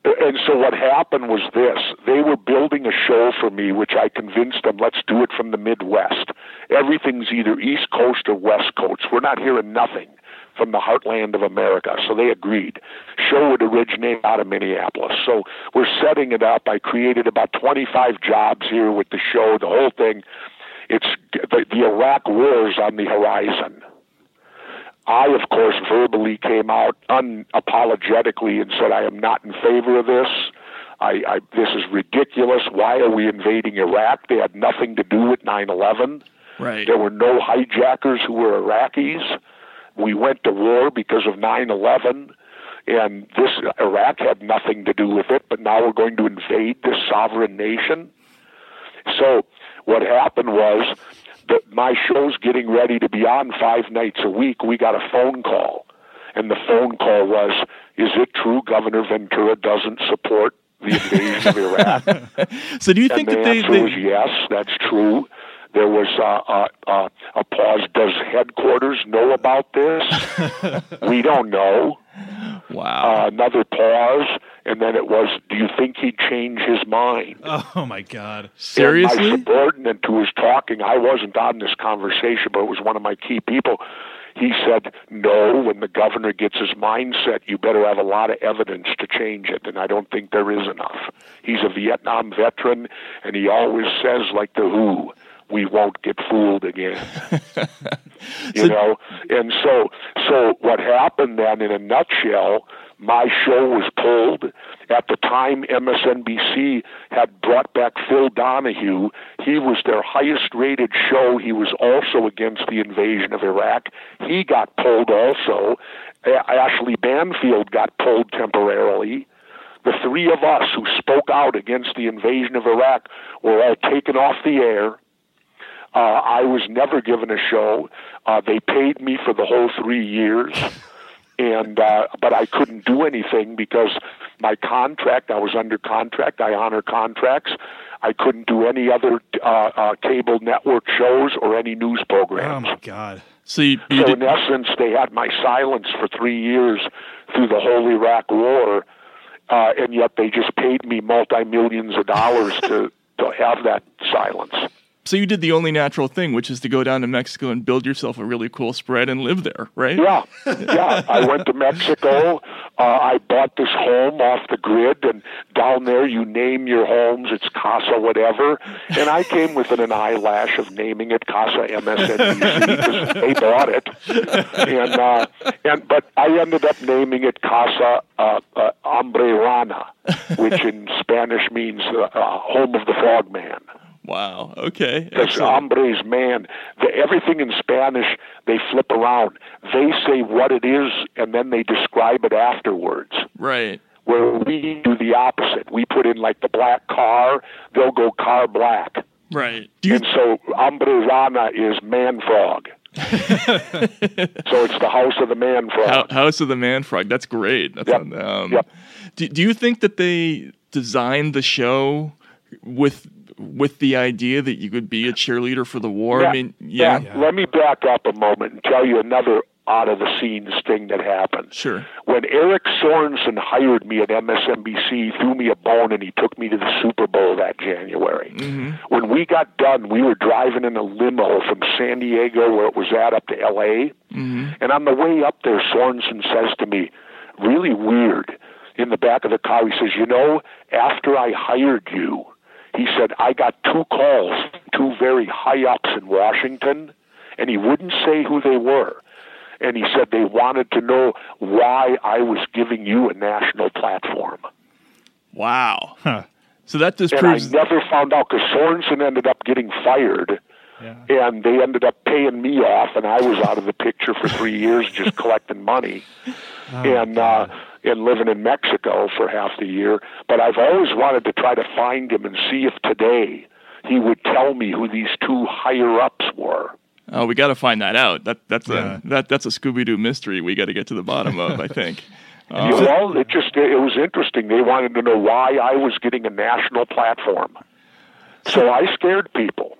And so what happened was this. They were building a show for me, which I convinced them, let's do it from the Midwest. Everything's either East Coast or West Coast. We're not hearing nothing from the heartland of America. So they agreed. Show would originate out of Minneapolis. So we're setting it up. I created about 25 jobs here with the show, the whole thing. It's the, the Iraq war is on the horizon. I, of course, verbally came out unapologetically and said, I am not in favor of this. I, I, this is ridiculous. Why are we invading Iraq? They had nothing to do with 9 11. Right. There were no hijackers who were Iraqis. We went to war because of 9 11. And this Iraq had nothing to do with it, but now we're going to invade this sovereign nation. So what happened was that my show's getting ready to be on five nights a week. We got a phone call, and the phone call was, "Is it true Governor Ventura doesn't support the invasion of Iraq?" So do you and think the that they, answer they was yes, that's true. There was uh, uh, uh, a pause. Does headquarters know about this? we don't know. Wow. Uh, another pause, and then it was, "Do you think he'd change his mind?" Oh my God! Seriously? And my subordinate who was talking, I wasn't on this conversation, but it was one of my key people. He said, No, when the governor gets his mindset, you better have a lot of evidence to change it. And I don't think there is enough. He's a Vietnam veteran, and he always says, like the Who, we won't get fooled again. you know? And so, so what happened then, in a nutshell, my show was pulled. At the time, MSNBC had brought back Phil Donahue. He was their highest rated show. He was also against the invasion of Iraq. He got pulled also. Ashley Banfield got pulled temporarily. The three of us who spoke out against the invasion of Iraq were all taken off the air. Uh, I was never given a show. Uh, they paid me for the whole three years, and uh, but I couldn't do anything because my contract. I was under contract. I honor contracts. I couldn't do any other uh, uh, cable network shows or any news programs. Oh my God! So you, you So did, in essence, they had my silence for three years through the whole Iraq War, uh, and yet they just paid me multi millions of dollars to to have that silence. So you did the only natural thing, which is to go down to Mexico and build yourself a really cool spread and live there, right? Yeah, yeah. I went to Mexico. Uh, I bought this home off the grid, and down there you name your homes. It's Casa whatever, and I came within an eyelash of naming it Casa MSNBC because they bought it, and uh, and but I ended up naming it Casa uh, uh, Hombre Rana, which in Spanish means uh, uh, home of the frogman. Wow. Okay. Because hombres, man, everything in Spanish they flip around. They say what it is, and then they describe it afterwards. Right. Where we do the opposite. We put in like the black car, they'll go car black. Right. Do you and so hombre rana is man frog. so it's the house of the man frog. House of the Man Frog. That's great. That's Yep. um, Yep. do, do you think that they designed the show with with the idea that you could be a cheerleader for the war? I mean, yeah. Let me back up a moment and tell you another out of the scenes thing that happened. Sure. When Eric Sorenson hired me at MSNBC, threw me a bone, and he took me to the Super Bowl that January. Mm-hmm. When we got done, we were driving in a limo from San Diego, where it was at, up to L.A. Mm-hmm. And on the way up there, Sorenson says to me, really weird, in the back of the car, he says, You know, after I hired you, he said, I got two calls, two very high ups in Washington, and he wouldn't say who they were. And he said they wanted to know why I was giving you a national platform. Wow. Huh. So that just and proves I never found out because Sorenson ended up getting fired. And they ended up paying me off, and I was out of the picture for three years, just collecting money, and uh, and living in Mexico for half the year. But I've always wanted to try to find him and see if today he would tell me who these two higher ups were. Oh, we got to find that out. That that's a that that's a Scooby Doo mystery we got to get to the bottom of. I think. Uh, You know, it just it was interesting. They wanted to know why I was getting a national platform, so I scared people.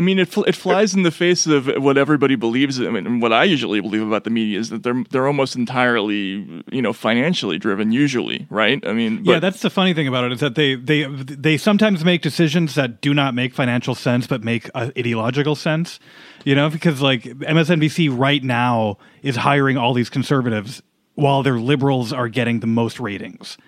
I mean, it fl- it flies in the face of what everybody believes. I mean, and what I usually believe about the media is that they're they're almost entirely you know financially driven. Usually, right? I mean, yeah, that's the funny thing about it is that they they they sometimes make decisions that do not make financial sense but make uh, ideological sense. You know, because like MSNBC right now is hiring all these conservatives while their liberals are getting the most ratings.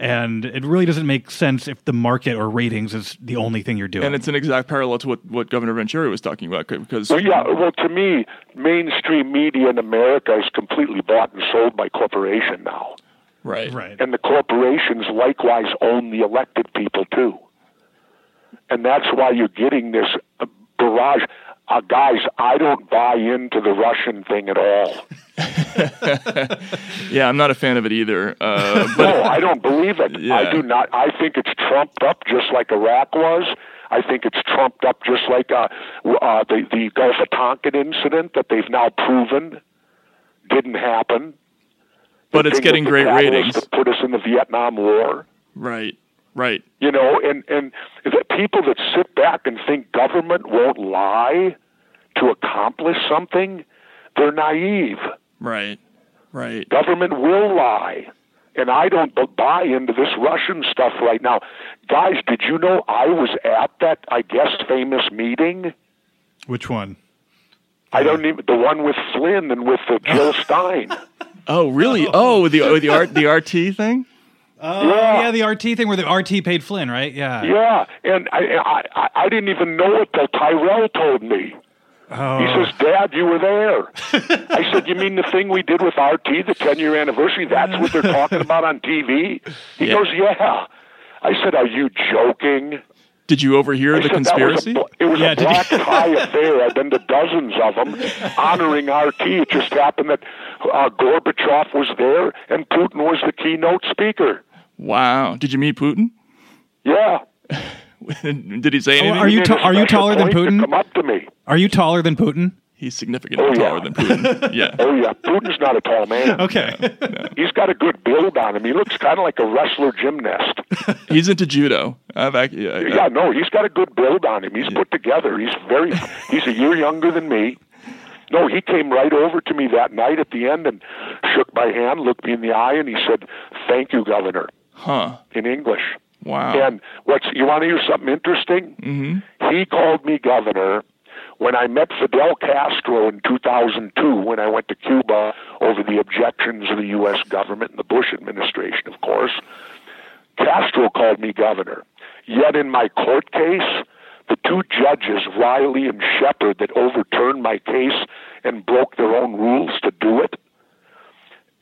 And it really doesn't make sense if the market or ratings is the only thing you're doing. and it's an exact parallel to what, what Governor Ventura was talking about because Well, yeah. Well, to me, mainstream media in America is completely bought and sold by corporation now, right, right, and the corporations likewise own the elected people too, and that's why you're getting this uh, barrage. Uh, guys, I don't buy into the Russian thing at all. yeah, I'm not a fan of it either. Uh, but no, I don't believe it. I do not. I think it's trumped up just like Iraq was. I think it's trumped up just like uh, uh, the the Gulf of Tonkin incident that they've now proven didn't happen. But The it's getting great ratings. Put us in the Vietnam War. right, right. You know, and and the people that sit back and think government won't lie to accomplish something, they're naive. Right, right. Government will lie. And I don't buy into this Russian stuff right now. Guys, did you know I was at that, I guess, famous meeting? Which one? I don't even, the one with Flynn and with the Jill Stein. Oh, really? Oh, the oh, the art the RT thing. Oh yeah. the RT thing where the RT paid Flynn, right? Yeah. Yeah, and I, I, I- I didn't even know it till Tyrel told me. Oh. He says, Dad, you were there. I said, You mean the thing we did with RT, the 10 year anniversary? That's what they're talking about on TV? He Yeah. goes, Yeah. I said, Are you joking? Did you overhear I the said that was a conspiracy? it was Yeah, a did you- black tie affair. I've been to dozens of them honoring RT. It just happened that uh, Gorbachev was there and Putin was the keynote speaker. Wow. Did you meet Putin? Yeah. Did he say Oh, anything? are you ta- are you taller than Putin? Come up to me. Are you taller than Putin? He's significantly Oh, yeah. taller than Putin. Yeah. Oh yeah, Putin's not a tall man. Okay. He's got a good build on him. He looks kind of like a wrestler gymnast. He's into judo. I've ac- yeah, Yeah, no, he's got a good build on him. He's put together. He's very. He's a year younger than me. No, he came right over to me that night at the end and shook my hand, looked me in the eye, and he said, "Thank you, Governor," Huh. in English. Wow. And what's you want to hear something interesting? Mm-hmm. He called me governor when I met Fidel Castro in 2002 when I went to Cuba over the objections of the U.S. government and the Bush administration, of course. Castro called me governor. Yet in my court case, the two judges, Riley and Shepherd, that overturned my case and broke their own rules to do it,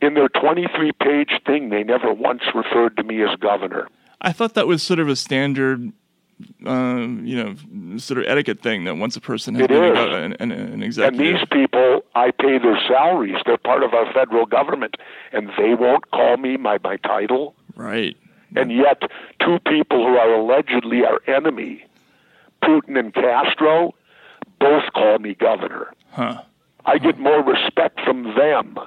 in their 23 page thing, they never once referred to me as governor. I thought that was sort of a standard, um, you know, sort of etiquette thing that once a person has It been is. an, an, an And these people, I pay their salaries. They're part of our federal government, and they won't call me by my title. right. And yet, two people who are allegedly our enemy, Putin and Castro, both call me governor. Huh. I get more respect from them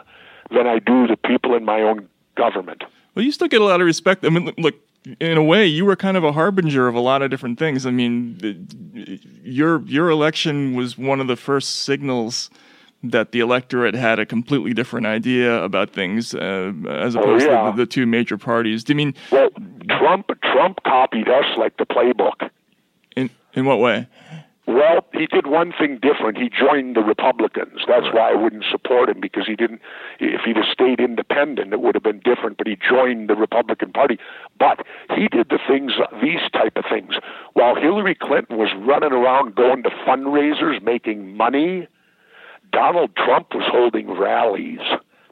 than I do the people in my own government. Well, you still get a lot of respect. I mean, look, in a way, you were kind of a harbinger of a lot of different things. I mean, the- your your election was one of the first signals that the electorate had a completely different idea about things uh, as Oh, opposed yeah. to the, the two major parties. Do you mean Well, Trump Trump copied us like the playbook. in in what way? Well, he did one thing different. He joined the Republicans. That's why I wouldn't support him because he didn't. If he'd have stayed independent, it would have been different. But he joined the Republican Party. But he did the things, these type of things, while Hillary Clinton was running around going to fundraisers, making money. Donald Trump was holding rallies.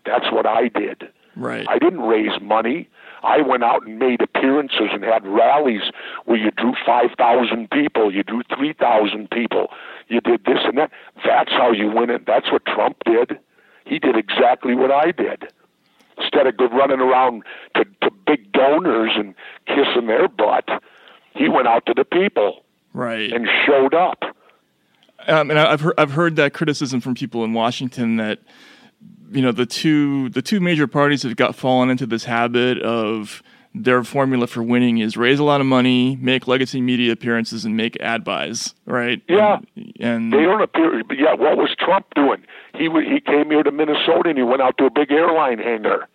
That's what I did. Right. I didn't raise money. I went out and made appearances and had rallies where you drew 5,000 people, you drew 3,000 people, you did this and that. That's how you win it. That's what Trump did. He did exactly what I did. Instead of running around to, to big donors and kissing their butt, he went out to the people Right. and showed up. Um, and I've heard I've heard that criticism from people in Washington that you know the two the two major parties have got fallen into this habit of their formula for winning is raise a lot of money, make legacy media appearances, and make ad buys. Right? Yeah. And, They don't appear. Yeah, what was Trump doing? He he came here to Minnesota and he went out to a big airline hangar,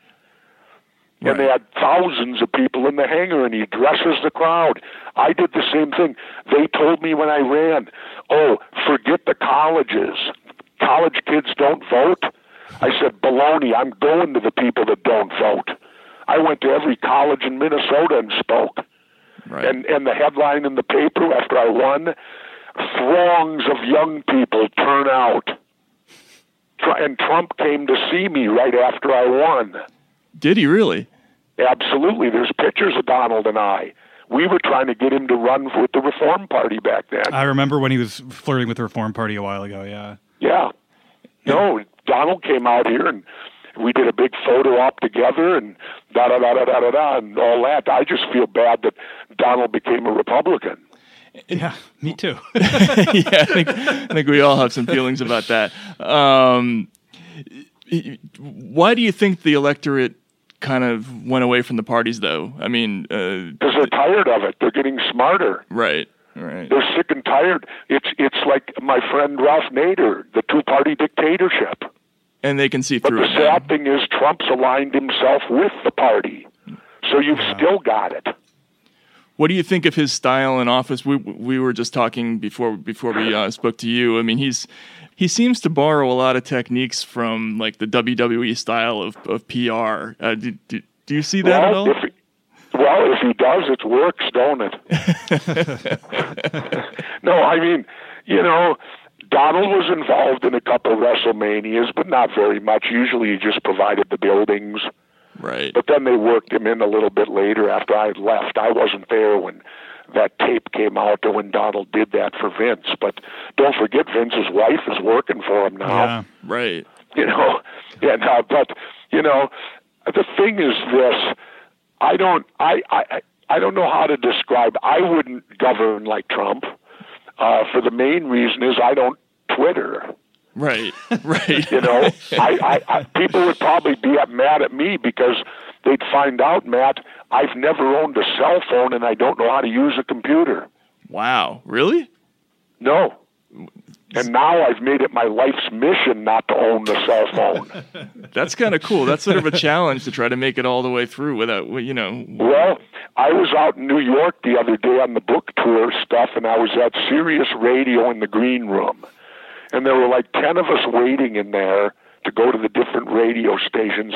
and they had thousands of people in the hangar, and he dresses the crowd. I did the same thing. They told me when I ran, "Oh, forget the colleges. College kids don't vote." I said, "Baloney! I'm going to the people that don't vote." I went to every college in Minnesota and spoke. Right. And and the headline in the paper after I won, throngs of young people turn out. And Trump came to see me right after I won. Did he really? Absolutely. There's pictures of Donald and I. We were trying to get him to run with the Reform Party back then. I remember when he was flirting with the Reform Party a while ago. Yeah. Yeah. No, Donald came out here and we did a big photo op together and da da da da da da da and all that. I just feel bad that Donald became a Republican. Yeah, me too. yeah, I think I think we all have some feelings about that. Um, why do you think the electorate kind of went away from the parties, though? I mean, uh, Because they're tired of it. They're getting smarter. right, right, They're sick and tired. It's it's like my friend Ralph Nader, the two party dictatorship. And they can see But through the it. now. sad thing is Trump's aligned himself with the party. So you've still got it. What do you think of his style in office? We we were just talking before before we uh, spoke to you. I mean, he's he seems to borrow a lot of techniques from like the WWE style of of PR. Uh, do, do, do you see that well, at all? If he, well, if he does, it works, don't it? no, I mean, you know, Donald was involved in a couple of WrestleManias, but not very much. Usually he just provided the buildings. Right. But then they worked him in a little bit later after I left. I wasn't there when that tape came out or when Donald did that for Vince. But don't forget, Vince's wife is working for him now. Yeah. Right. You know, yeah. But you know, the thing is this: I don't, I, I, I don't know how to describe. I wouldn't govern like Trump. Uh, for the main reason is I don't Twitter. Right. Right. You know, I, I, I people would probably be mad at me because they'd find out, Matt, I've never owned a cell phone and I don't know how to use a computer. Wow. Really? No. And now I've made it my life's mission not to own the cell phone. That's kind of cool. That's sort of a challenge to try to make it all the way through without, you know. Well, I was out in New York the other day on the book tour stuff, and I was at Sirius Radio in the green room. And there were like 10 of us waiting in there to go to the different radio stations.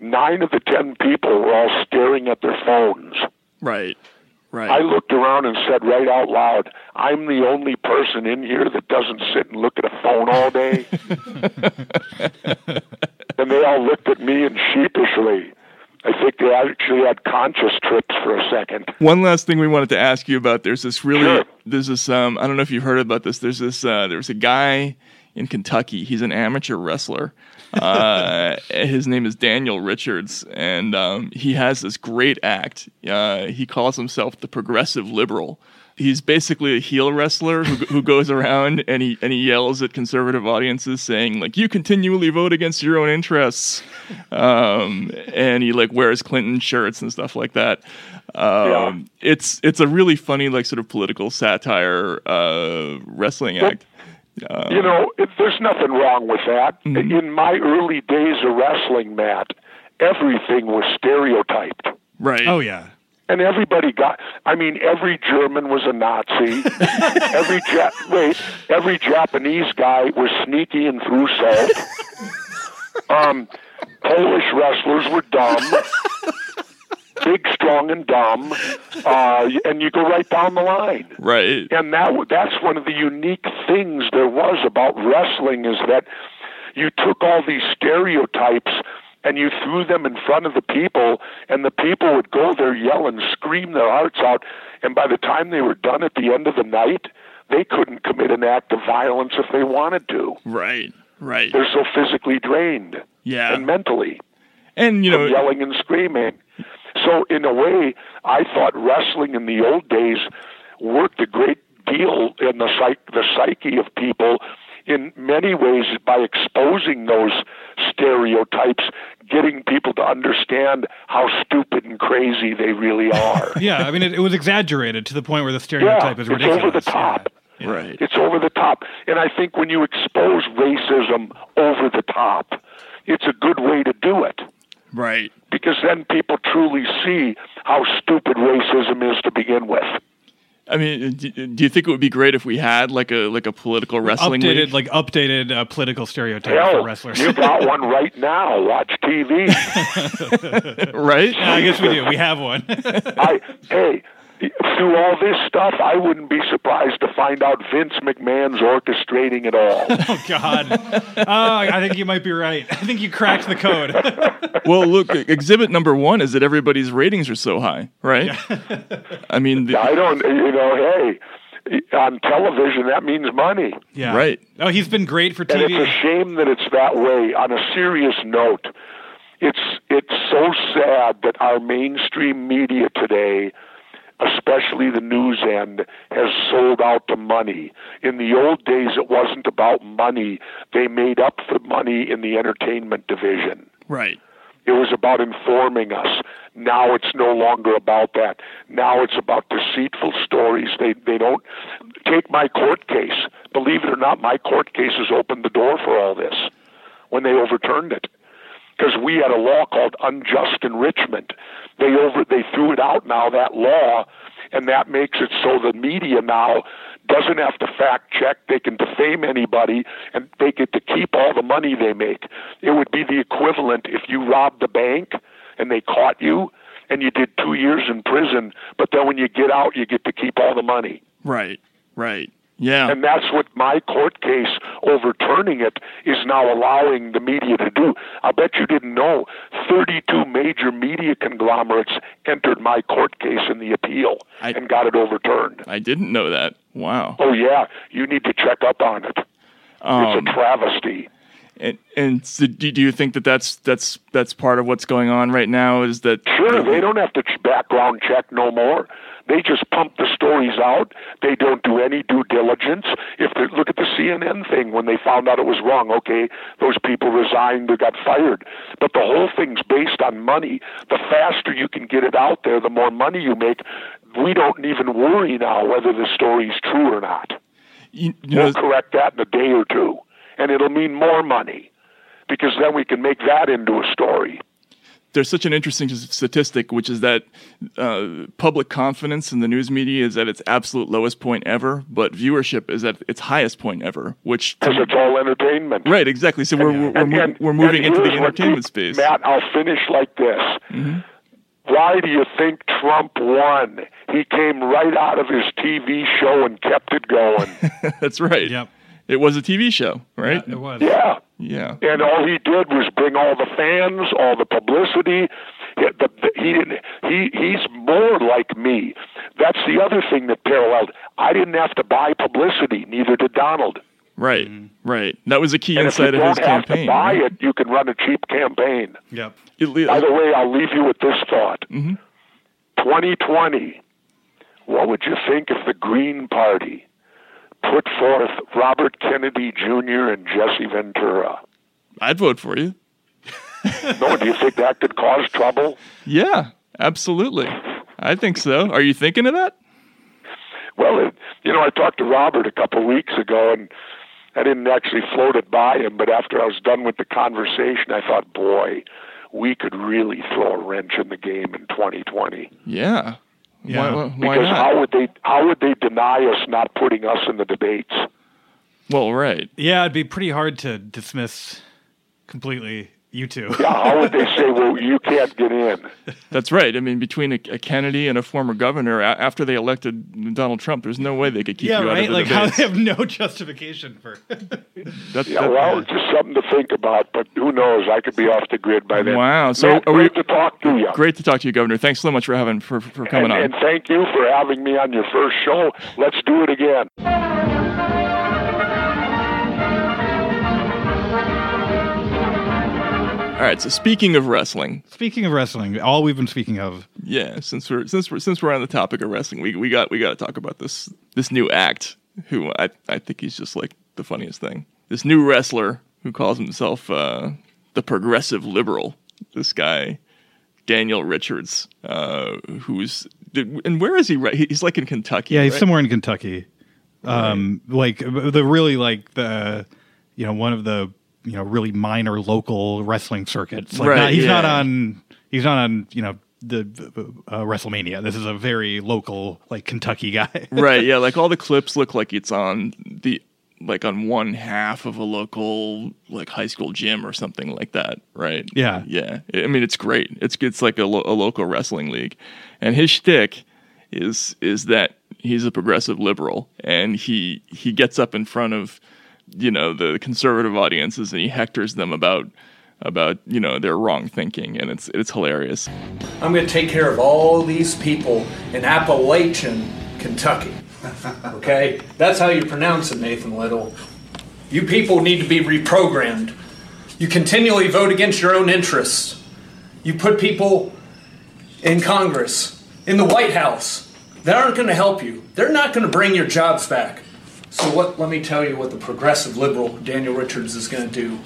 Nine of the 10 people were all staring at their phones. Right. Right. I looked around and said right out loud, I'm the only person in here that doesn't sit and look at a phone all day. and they all looked at me and sheepishly. They actually had conscious trips for a second. One last thing we wanted to ask you about. There's this really, Sure. there's this. Um, I don't know if you've heard about this. There's this. Uh, there's a guy in Kentucky. He's an amateur wrestler. Uh, his name is Daniel Richards, and um, he has this great act. Uh, he calls himself the Progressive Liberal. He's basically a heel wrestler who, who goes around and he and he yells at conservative audiences, saying like, "You continually vote against your own interests," um, and he like wears Clinton shirts and stuff like that. Um, It's it's a really funny like sort of political satire uh, wrestling act. Uh, you know, it, there's nothing wrong with that. Mm-hmm. In my early days of wrestling, Matt, everything was stereotyped. Right. Oh yeah. And everybody got. I mean, every German was a Nazi. every ja- wait, every Japanese guy was sneaky and threw salt. Um, Polish wrestlers were dumb, big, strong, and dumb. Uh, and you go right down the line. Right. And that that's one of the unique things there was about wrestling is that you took all these stereotypes and you threw them in front of the people, and the people would go there, yell and scream their hearts out. And by the time they were done at the end of the night, they couldn't commit an act of violence if they wanted to. Right. Right. They're so physically drained Yeah. and mentally And you know, yelling and screaming. So in a way, I thought wrestling in the old days worked a great deal in the psych- the psyche of people in many ways by exposing those stereotypes, getting people to understand how stupid and crazy they really are. Yeah, I mean, it, it was exaggerated to the point where the stereotype yeah, is it's ridiculous. over the top. Right. It's over the top. And I think when you expose racism over the top, it's a good way to do it right. because then people truly see how stupid racism is to begin with. I mean, do, do you think it would be great if we had like a like a political wrestling updated, league? like updated uh, political stereotypes Hell, for wrestlers. you got one right now. Watch TV. right? Yeah, I guess we do. We have one. I hey, through all this stuff, I wouldn't be surprised to find out Vince McMahon's orchestrating it all. oh God. Oh, I think you might be right. I think you cracked the code. well, look, exhibit number one is that everybody's ratings are so high, right? I mean, the, I don't, you know, hey, on television that means money. Yeah. Right. Oh, he's been great for And it's TV. a shame that it's that way. On a serious note, it's it's so sad that our mainstream media today, especially the news end, has sold out to money. In the old days, it wasn't about money. They made up for money in the entertainment division. right. It was about informing us. Now it's no longer about that. Now it's about deceitful stories. They they don't take my court case. Believe it or not, my court cases opened the door for all this when they overturned it. Because we had a law called unjust enrichment. They over they threw it out now that law, and that makes it so the media now doesn't have to fact check. They can defame anybody, and they get to keep all the money they make. It would be the equivalent if you robbed the bank and they caught you, and you did two years in prison, but then when you get out, you get to keep all the money. Right. Right. Yeah. And that's what my court case overturning it is now allowing the media to do. I bet you didn't know 32 major media conglomerates entered my court case in the appeal I- and got it overturned. I didn't know that. Wow. Oh, yeah, you need to check up on it. Um, it's a travesty. And and so do, do you think that that's that's that's part of what's going on right now? Is that Sure, they don't have to background check no more. They just pump the stories out. They don't do any due diligence. If they look at the CNN thing when they found out it was wrong, okay, those people resigned or got fired. But the whole thing's based on money. The faster you can get it out there, the more money you make. We don't even worry now whether the story's true or not. you, you know? We'll correct that in a day or two, and it'll mean more money because then we can make that into a story. there's such an interesting statistic, which is that uh, public confidence in the news media is at its absolute lowest point ever, but viewership is at its highest point ever. Which Because it's all entertainment. right, exactly. So we're we're, we're, And- mov- we're moving into the here's what- entertainment space. Matt, I'll finish like this. Why do you think Trump won? He came right out of his TV show and kept it going. That's right. Yep. It was a TV show, right? It was. yeah. Yeah. And all he did was bring all the fans, all the publicity. He, the, the, he didn't. He he's more like me. That's the other thing that paralleled. I didn't have to buy publicity. Neither did Donald. Right. Right. That was a key And if you insight of don't his have campaign. to buy right? it, you can run a cheap campaign. Yep. It le- By the way, I'll leave you with this thought. Mhm. 2020, what would you think if the Green Party put forth Robert Kennedy Jr. and Jesse Ventura? I'd vote for you. No, do you think that could cause trouble? Yeah, absolutely. I think so. Are you thinking of that? Well, it, you know, I talked to Robert a couple of weeks ago, and I didn't actually float it by him, but after I was done with the conversation, I thought, boy, we could really throw a wrench in the game in 2020. Yeah. Yeah. Why, why because not? how would they how would they deny us not putting us in the debates? well, right. Yeah, it'd be pretty hard to dismiss completely you two. Yeah, how would they say, well, you can't get in? That's right. I mean, between a, a Kennedy and a former governor, a- after they elected Donald Trump, there's no way they could keep yeah, you out of the Like how they have no justification for. That's, Yeah, that- well, it's just something to think about, but who knows? I could be off the grid by then. Wow. So Matt, are we, great to talk to you. Great to talk to you, Governor. Thanks so much for having for, for coming and, on. and thank you for having me on your first show. Let's do it again. All right. So speaking of wrestling, Speaking of wrestling, all we've been speaking of. yeah, since we're since we're since we're on the topic of wrestling, we we got we got to talk about this this new act. Who I I think he's just like the funniest thing. This new wrestler who calls himself uh, the progressive liberal. This guy. Daniel Richards, uh, who's and where is he? Right, he's like in Kentucky. Yeah, he's right? somewhere in Kentucky. Um, like the really like the, you know, one of the you know really minor local wrestling circuits. Like Right, not- he's not on. He's not on. You know. The uh, WrestleMania. This is a very local, like Kentucky guy. right yeah like all the clips look like it's on the like on one half of a local like high school gym or something like that right Yeah. yeah i mean it's great it's it's like a, lo- a local wrestling league and his shtick is is that he's a progressive liberal and he he gets up in front of you know the conservative audiences and he hectors them about about you know their wrong thinking and it's it's hilarious I'm going to take care of all these people in Appalachian, Kentucky. Okay? That's how you pronounce it, Nathan Little. You people need to be reprogrammed. You continually vote against your own interests. You put people in Congress, in the White House, that aren't going to help you. They're not going to bring your jobs back. So what let me tell you what the progressive liberal Daniel Richards is going to do.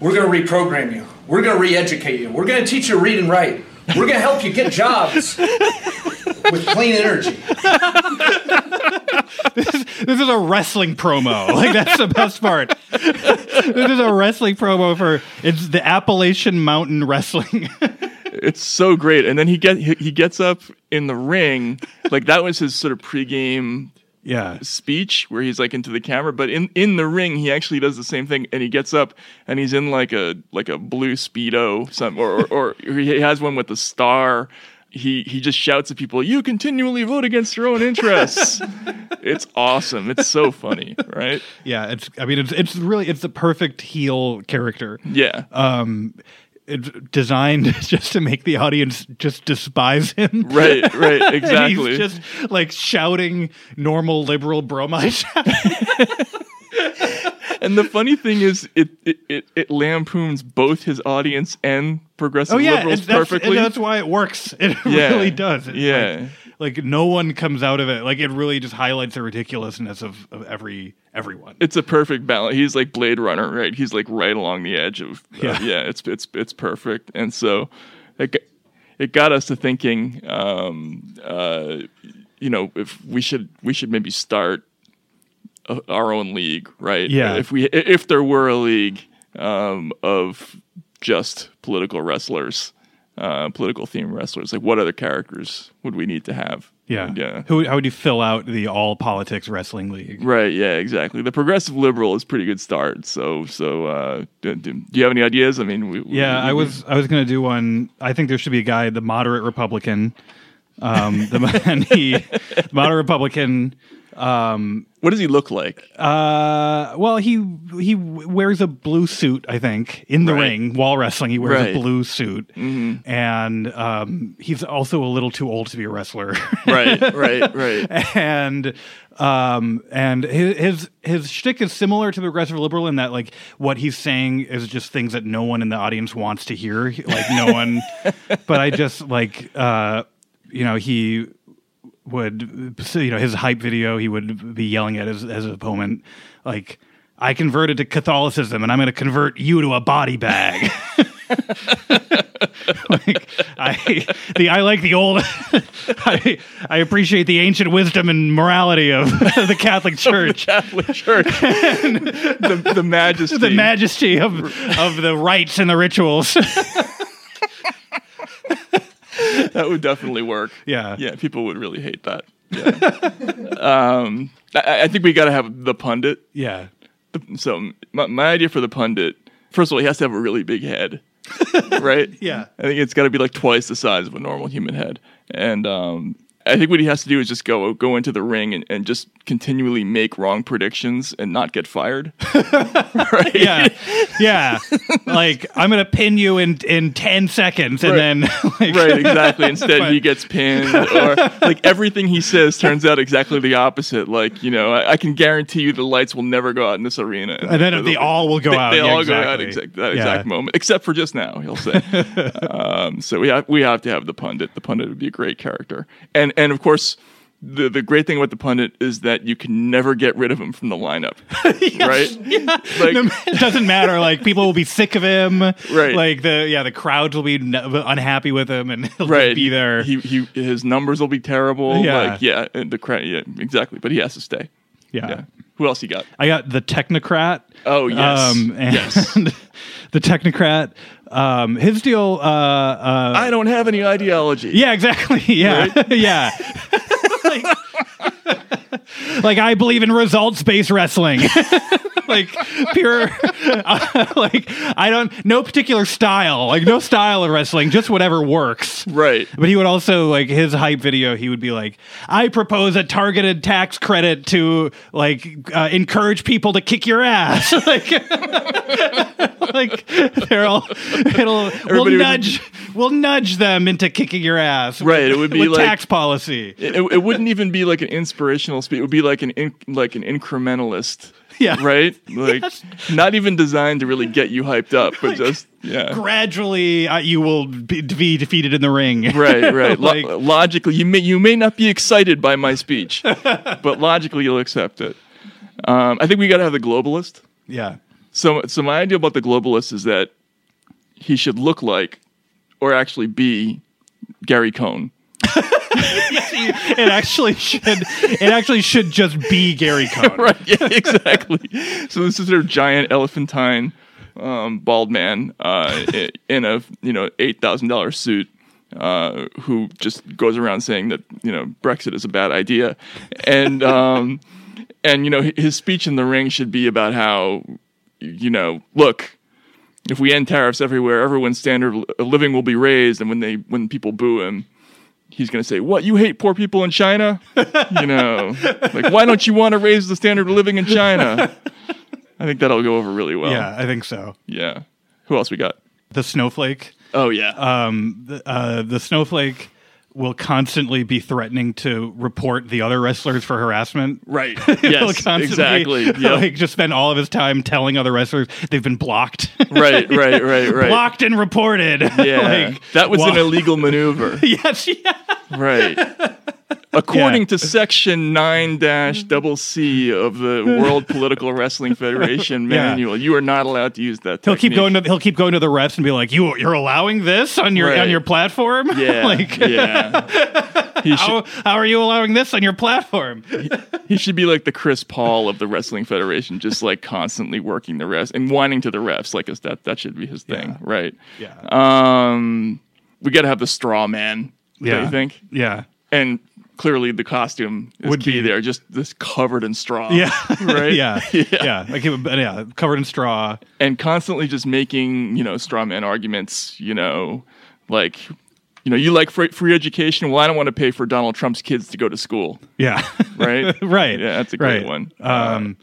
We're going to reprogram you. We're going to re-educate you. We're going to teach you to read and write. We're going to help you get jobs with clean energy. this is a wrestling promo. Like that's the best part. this is a wrestling promo for it's the Appalachian Mountain Wrestling. it's so great. And then he get he, he gets up in the ring, like that was his sort of pregame yeah speech where he's like into the camera. But in in the ring, he actually does the same thing, and he gets up and he's in like a like a blue speedo, some or or, or he has one with a star. He he just shouts at people, "You continually vote against your own interests." it's awesome. It's so funny, right? yeah, it's I mean it's it's really it's the perfect heel character. Yeah. Um designed just to make the audience just despise him. Right, right, exactly. he's just like shouting normal liberal bromide. And the funny thing is, it it, it, it lampoons both his audience and progressive oh yeah, liberals and that's, perfectly. and that's why it works. It Yeah, really does. It's yeah. like, like no one comes out of it. Like it really just highlights the ridiculousness of, of every everyone. it's a perfect balance. He's like Blade Runner, right? He's like right along the edge of Yeah. yeah. yeah it's it's it's perfect. And so it it got us to thinking, um, uh, you know, if we should we should maybe start a, our own league, right? Yeah. If we if there were a league um, of just political wrestlers, uh, political theme wrestlers, like what other characters would we need to have? Yeah. Yeah. Who how would you fill out the all politics wrestling league? Right. Yeah. Exactly. The progressive liberal is a pretty good start. So, so uh, do, do you have any ideas? I mean, we, we- Yeah, we- I was I was gonna do one. I think there should be a guy, the moderate Republican. Um, the and he, the moderate Republican. Um, what does he look like? Uh, well, he he wears a blue suit. I think in the Right. ring while wrestling, he wears Right. a blue suit, Mhm. and um, he's also a little too old to be a wrestler. Right, right, right. and um, and his his his shtick is similar to the progressive liberal in that like what he's saying is just things that no one in the audience wants to hear. Like no one, but I just like uh, you know he would you know his hype video he would be yelling at his, his opponent like I converted to Catholicism and I'm going to convert you to a body bag. like I the I like the old I I appreciate the ancient wisdom and morality of the Catholic Church. Catholic Church. the, the majesty. the majesty of of the rites and the rituals. that would definitely work. Yeah. Yeah, people would really hate that. Yeah. um, I, I think we got to have the pundit. yeah. The- So my, my idea for the pundit, first of all, he has to have a really big head, right? Yeah. I think it's got to be like twice the size of a normal human head, and um, I think what he has to do is just go go into the ring and, and just continually make wrong predictions and not get fired. right? Yeah. Yeah. like I'm gonna pin you in in ten seconds and Right. then like, right, exactly. Instead, But- he gets pinned, or like everything he says turns out exactly the opposite. Like you know, I, I can guarantee you the lights will never go out in this arena, And then they all will go they, out. They Yeah, all go out exactly. exact that Yeah. exact moment, except for just now. He'll say. um, so we have we have to have the pundit. The pundit would be a great character, and and of course. The, the great thing about the pundit is that you can never get rid of him from the lineup, right? Like, No, it doesn't matter. Like people will be sick of him. Right. Like the yeah, the crowds will be n- unhappy with him, and he'll right just be there. He, he his numbers will be terrible. Yeah. like yeah, and the crowd. Yeah, exactly. But he has to stay. Yeah. Who else you got? I got the technocrat. Oh, yes. Um, and Yes. the technocrat. Um, his deal. Uh, uh, I don't have any ideology. Yeah, exactly. Yeah, yeah. like, like, I believe in results based wrestling. like pure. uh, like I don't. No particular style. Like no style of wrestling. Just whatever works. Right. But he would also like his hype video. He would be like, "I propose a targeted tax credit to like uh, encourage people to kick your ass." like, like they're all it'll we'll Everybody would- nudge we'll nudge them into kicking your ass. Right, it would be like- tax policy. It, it wouldn't even be like an inspirational speech. It would be like an in, like an incrementalist. Yeah. Right. Like not even designed to really get you hyped up, but just yeah. Gradually, uh, you will be, be defeated in the ring. Right, right. Lo- like, logically, you may you may not be excited by my speech, but logically you'll accept it. Um, I think we got to have the globalist. yeah. So, so my idea about the globalist is that he should look like, or actually be, Gary Cohn. It actually should. It actually should just be Gary Cohn. right. Yeah. Exactly. so this is their giant elephantine, um, bald man uh, in a you know eight thousand dollar suit. Uh, who just goes around saying that you know Brexit is a bad idea, and um, and you know his speech in the ring should be about how you know look if we end tariffs everywhere everyone's standard of living will be raised and when they when people boo him he's going to say what you hate poor people in china? You know like why don't you want to raise the standard of living in china? I think that'll go over really well. Yeah, I think so. yeah. Who else we got? The snowflake. oh yeah. Um, the, uh, the snowflake will constantly be threatening to report the other wrestlers for harassment. right yes exactly yep. Like just spend all of his time telling other wrestlers they've been blocked. right right right right blocked and reported. yeah Like, that was an illegal maneuver yes, yeah. Right. According Yeah. to section 9 double C of the World Political Wrestling Federation Yeah. manual, you are not allowed to use that. He'll keep going to he'll keep going to the refs and be like, "You you're allowing this on your Right. on your platform? Yeah. like, yeah. He how, how are you allowing this on your platform? he should be like the Chris Paul of the Wrestling Federation, just like constantly working the refs and whining to the refs. Like is that that should be his thing, right? Yeah. Um, we got to have the straw man. Yeah. you think? Yeah. And clearly the costume Would key be- there, just this covered in straw. Yeah. Right. yeah. yeah. Like, yeah. Covered in straw. and constantly just making you know straw man arguments you know like you know you like free, free education well i don't want to pay for donald trump's kids to go to school Yeah. right right. yeah that's a great right. one Um,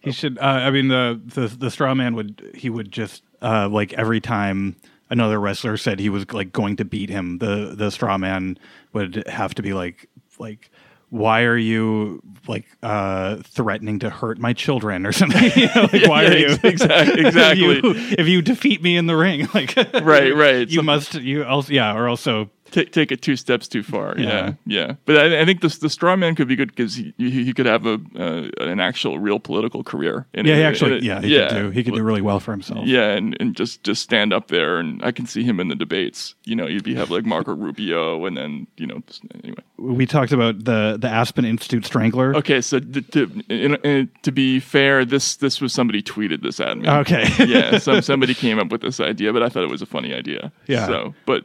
he should. Uh, I mean, the the the straw man would he would just uh, like every time another wrestler said he was like going to beat him, the the straw man would have to be like like. Why are you like uh, threatening to hurt my children or something? You know, like, why yeah, are you exactly? exact- if exactly. you, if you defeat me in the ring, like Right, right. You Some- must. You also yeah, or also take take it two steps too far. Yeah, Yeah. yeah. But I, I think the the straw man could be good because he, he he could have a uh, an actual real political career. in Yeah, it- he actually, it. yeah, he could do he could do really well for himself. Yeah, and, and just just stand up there, and I can see him in the debates. You know, you'd be have like Marco Rubio, and then you know, anyway. We talked about the the Aspen Institute Strangler. Okay, so to, to, in, in, to be fair, this this was somebody tweeted this at me. Okay. yeah, some somebody came up with this idea, but I thought it was a funny idea. Yeah. So, but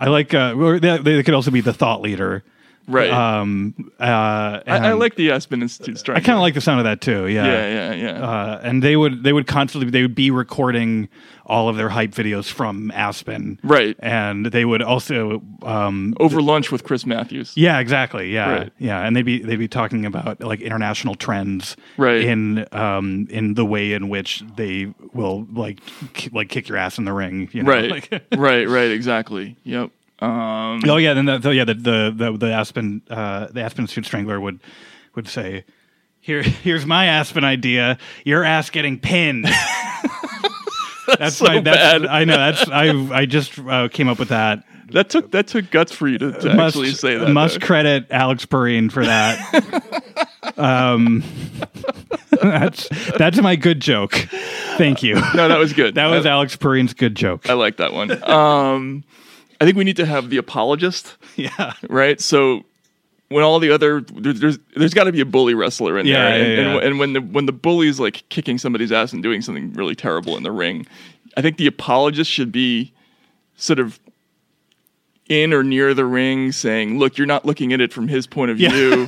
I like. Uh, they, they could also be the thought leader. Right. Um. Uh. I, I like the Aspen Institute I kind of like the sound of that too. Yeah. Yeah, yeah, yeah. Uh, and they would they would constantly they would be recording all of their hype videos from Aspen. Right. And they would also um, over lunch with Chris Matthews. Yeah, exactly. Yeah, Right. yeah, and they'd be they'd be talking about like international trends, Right. In um in the way in which they will like ki- like kick your ass in the ring, you know? Right. Like- right. Right. Exactly. Yep. Um, oh yeah, then the, the yeah the the the, the Aspen uh, the Aspen Suit Strangler would would say, "Here here's my Aspen idea. Your ass getting pinned." that's so my that's bad. I know that's I I just uh, came up with that. That took that took guts for you to, to must, actually say that. Must though. credit Alex Pareene for that. um, that's that's my good joke. Thank you. No, that was good. That was Alex Pareene's good joke. I like that one. Um, I think we need to have the apologist. Yeah. Right. So when all the other there's there's got to be a bully wrestler in Yeah, there, and, yeah, and, and when the when the bully's like kicking somebody's ass and doing something really terrible in the ring, I think the apologist should be sort of in or near the ring saying, look, you're not looking at it from his point of view.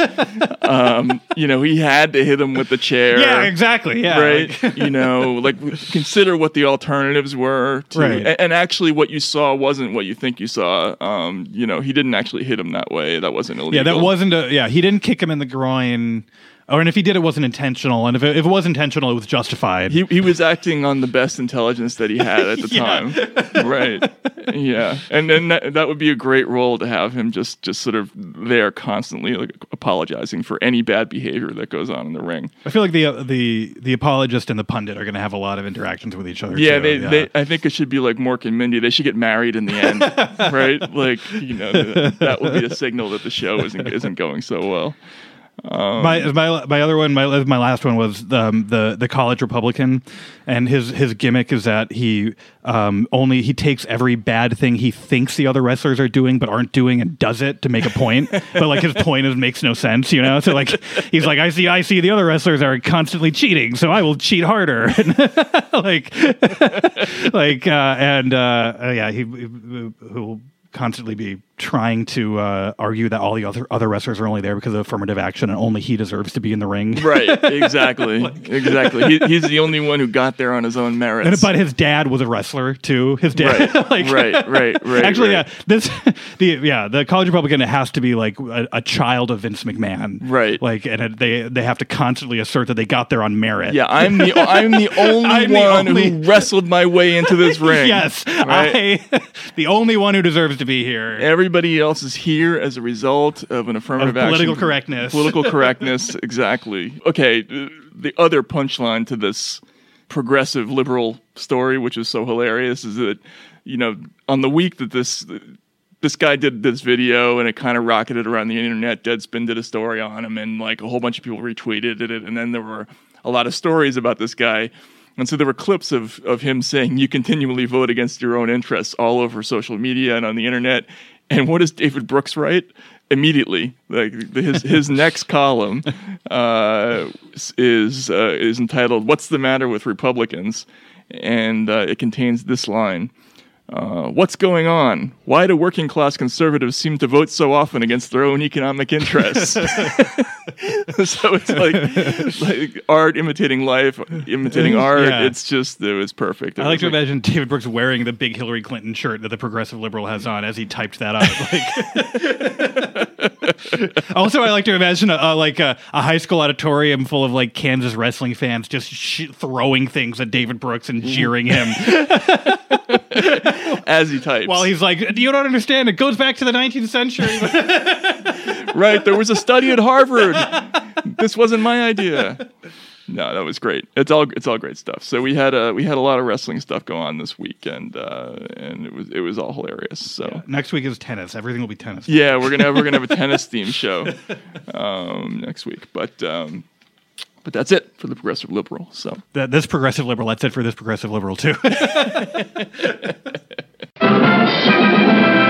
um, you know, he had to hit him with the chair. Yeah, exactly. Yeah, Right. like- you know, like consider what the alternatives were. To, Right. a- And, actually, what you saw wasn't what you think you saw. Um, you know, he didn't actually hit him that way. That wasn't illegal. Yeah, that wasn't a. Yeah, he didn't kick him in the groin. Or and if he did, it wasn't intentional. And if it, if it was intentional, it was justified. He, he was acting on the best intelligence that he had at the Yeah. time. right. Yeah. And then that, that would be a great role to have him just, just sort of there constantly like apologizing for any bad behavior that goes on in the ring. I feel like the uh, the the apologist and the pundit are going to have a lot of interactions with each other. Yeah, they, they. I think it should be like Mork and Mindy. They should get married in the end, right? Like you know, th- that would be a signal that the show isn't isn't going so well. Um, my my my other one, my my last one was um, the the college Republican, and his his gimmick is that he um, only he takes every bad thing he thinks the other wrestlers are doing but aren't doing and does it to make a point. but like his point is makes no sense, you know. So like he's like, I see, I see the other wrestlers are constantly cheating, so I will cheat harder. like like uh, and uh, yeah, he, he will constantly be trying to uh, argue that all the other other wrestlers are only there because of affirmative action and only he deserves to be in the ring. right, exactly, exactly. He, he's the only one who got there on his own merits. And, but his dad was a wrestler too. His dad, Right, like- right, right, right, Actually, right. yeah, this, the yeah, the college Republican has to be like a, a child of Vince McMahon, right? Like, and it, they they have to constantly assert that they got there on merit. Yeah, I'm the I'm the only I'm the one only- who wrestled my way into this ring. yes, right? I, the only one who deserves to be here. Everybody else is here as a result of an affirmative Of political action. correctness. Political correctness, exactly. Okay, the other punchline to this progressive liberal story, which is so hilarious, is that you know on the week that this this guy did this video and it kind of rocketed around the internet. Deadspin did a story on him, and like a whole bunch of people retweeted it, and then there were a lot of stories about this guy. And so there were clips of, of him saying, You continually vote against your own interests all over social media and on the internet. And what does David Brooks write? Immediately, like his his next column uh, is uh, is entitled "What's the Matter with Republicans," and uh, it contains this line: uh, "What's going on? Why do working class conservatives seem to vote so often against their own economic interests?" so it's like like art imitating life, imitating art. Yeah. It's just it was perfect. It I like to imagine David Brooks wearing the big Hillary Clinton shirt that the progressive liberal has on as he typed that up. Like, also, I like to imagine a, a, like a, a high school auditorium full of like Kansas wrestling fans just sh- throwing things at David Brooks and jeering him as he types. while he's like, "You don't understand. It goes back to the 19th century." right. There was a study at Harvard. this wasn't my idea. no, that was great. It's all it's all great stuff. So we had a we had a lot of wrestling stuff go on this week, and uh, and it was it was all hilarious. So Next week is tennis. Everything will be tennis. yeah, we're gonna have, we're gonna have a tennis theme show um, next week, but um, but that's it for the progressive liberal. So that, this progressive liberal, that's it for this progressive liberal too.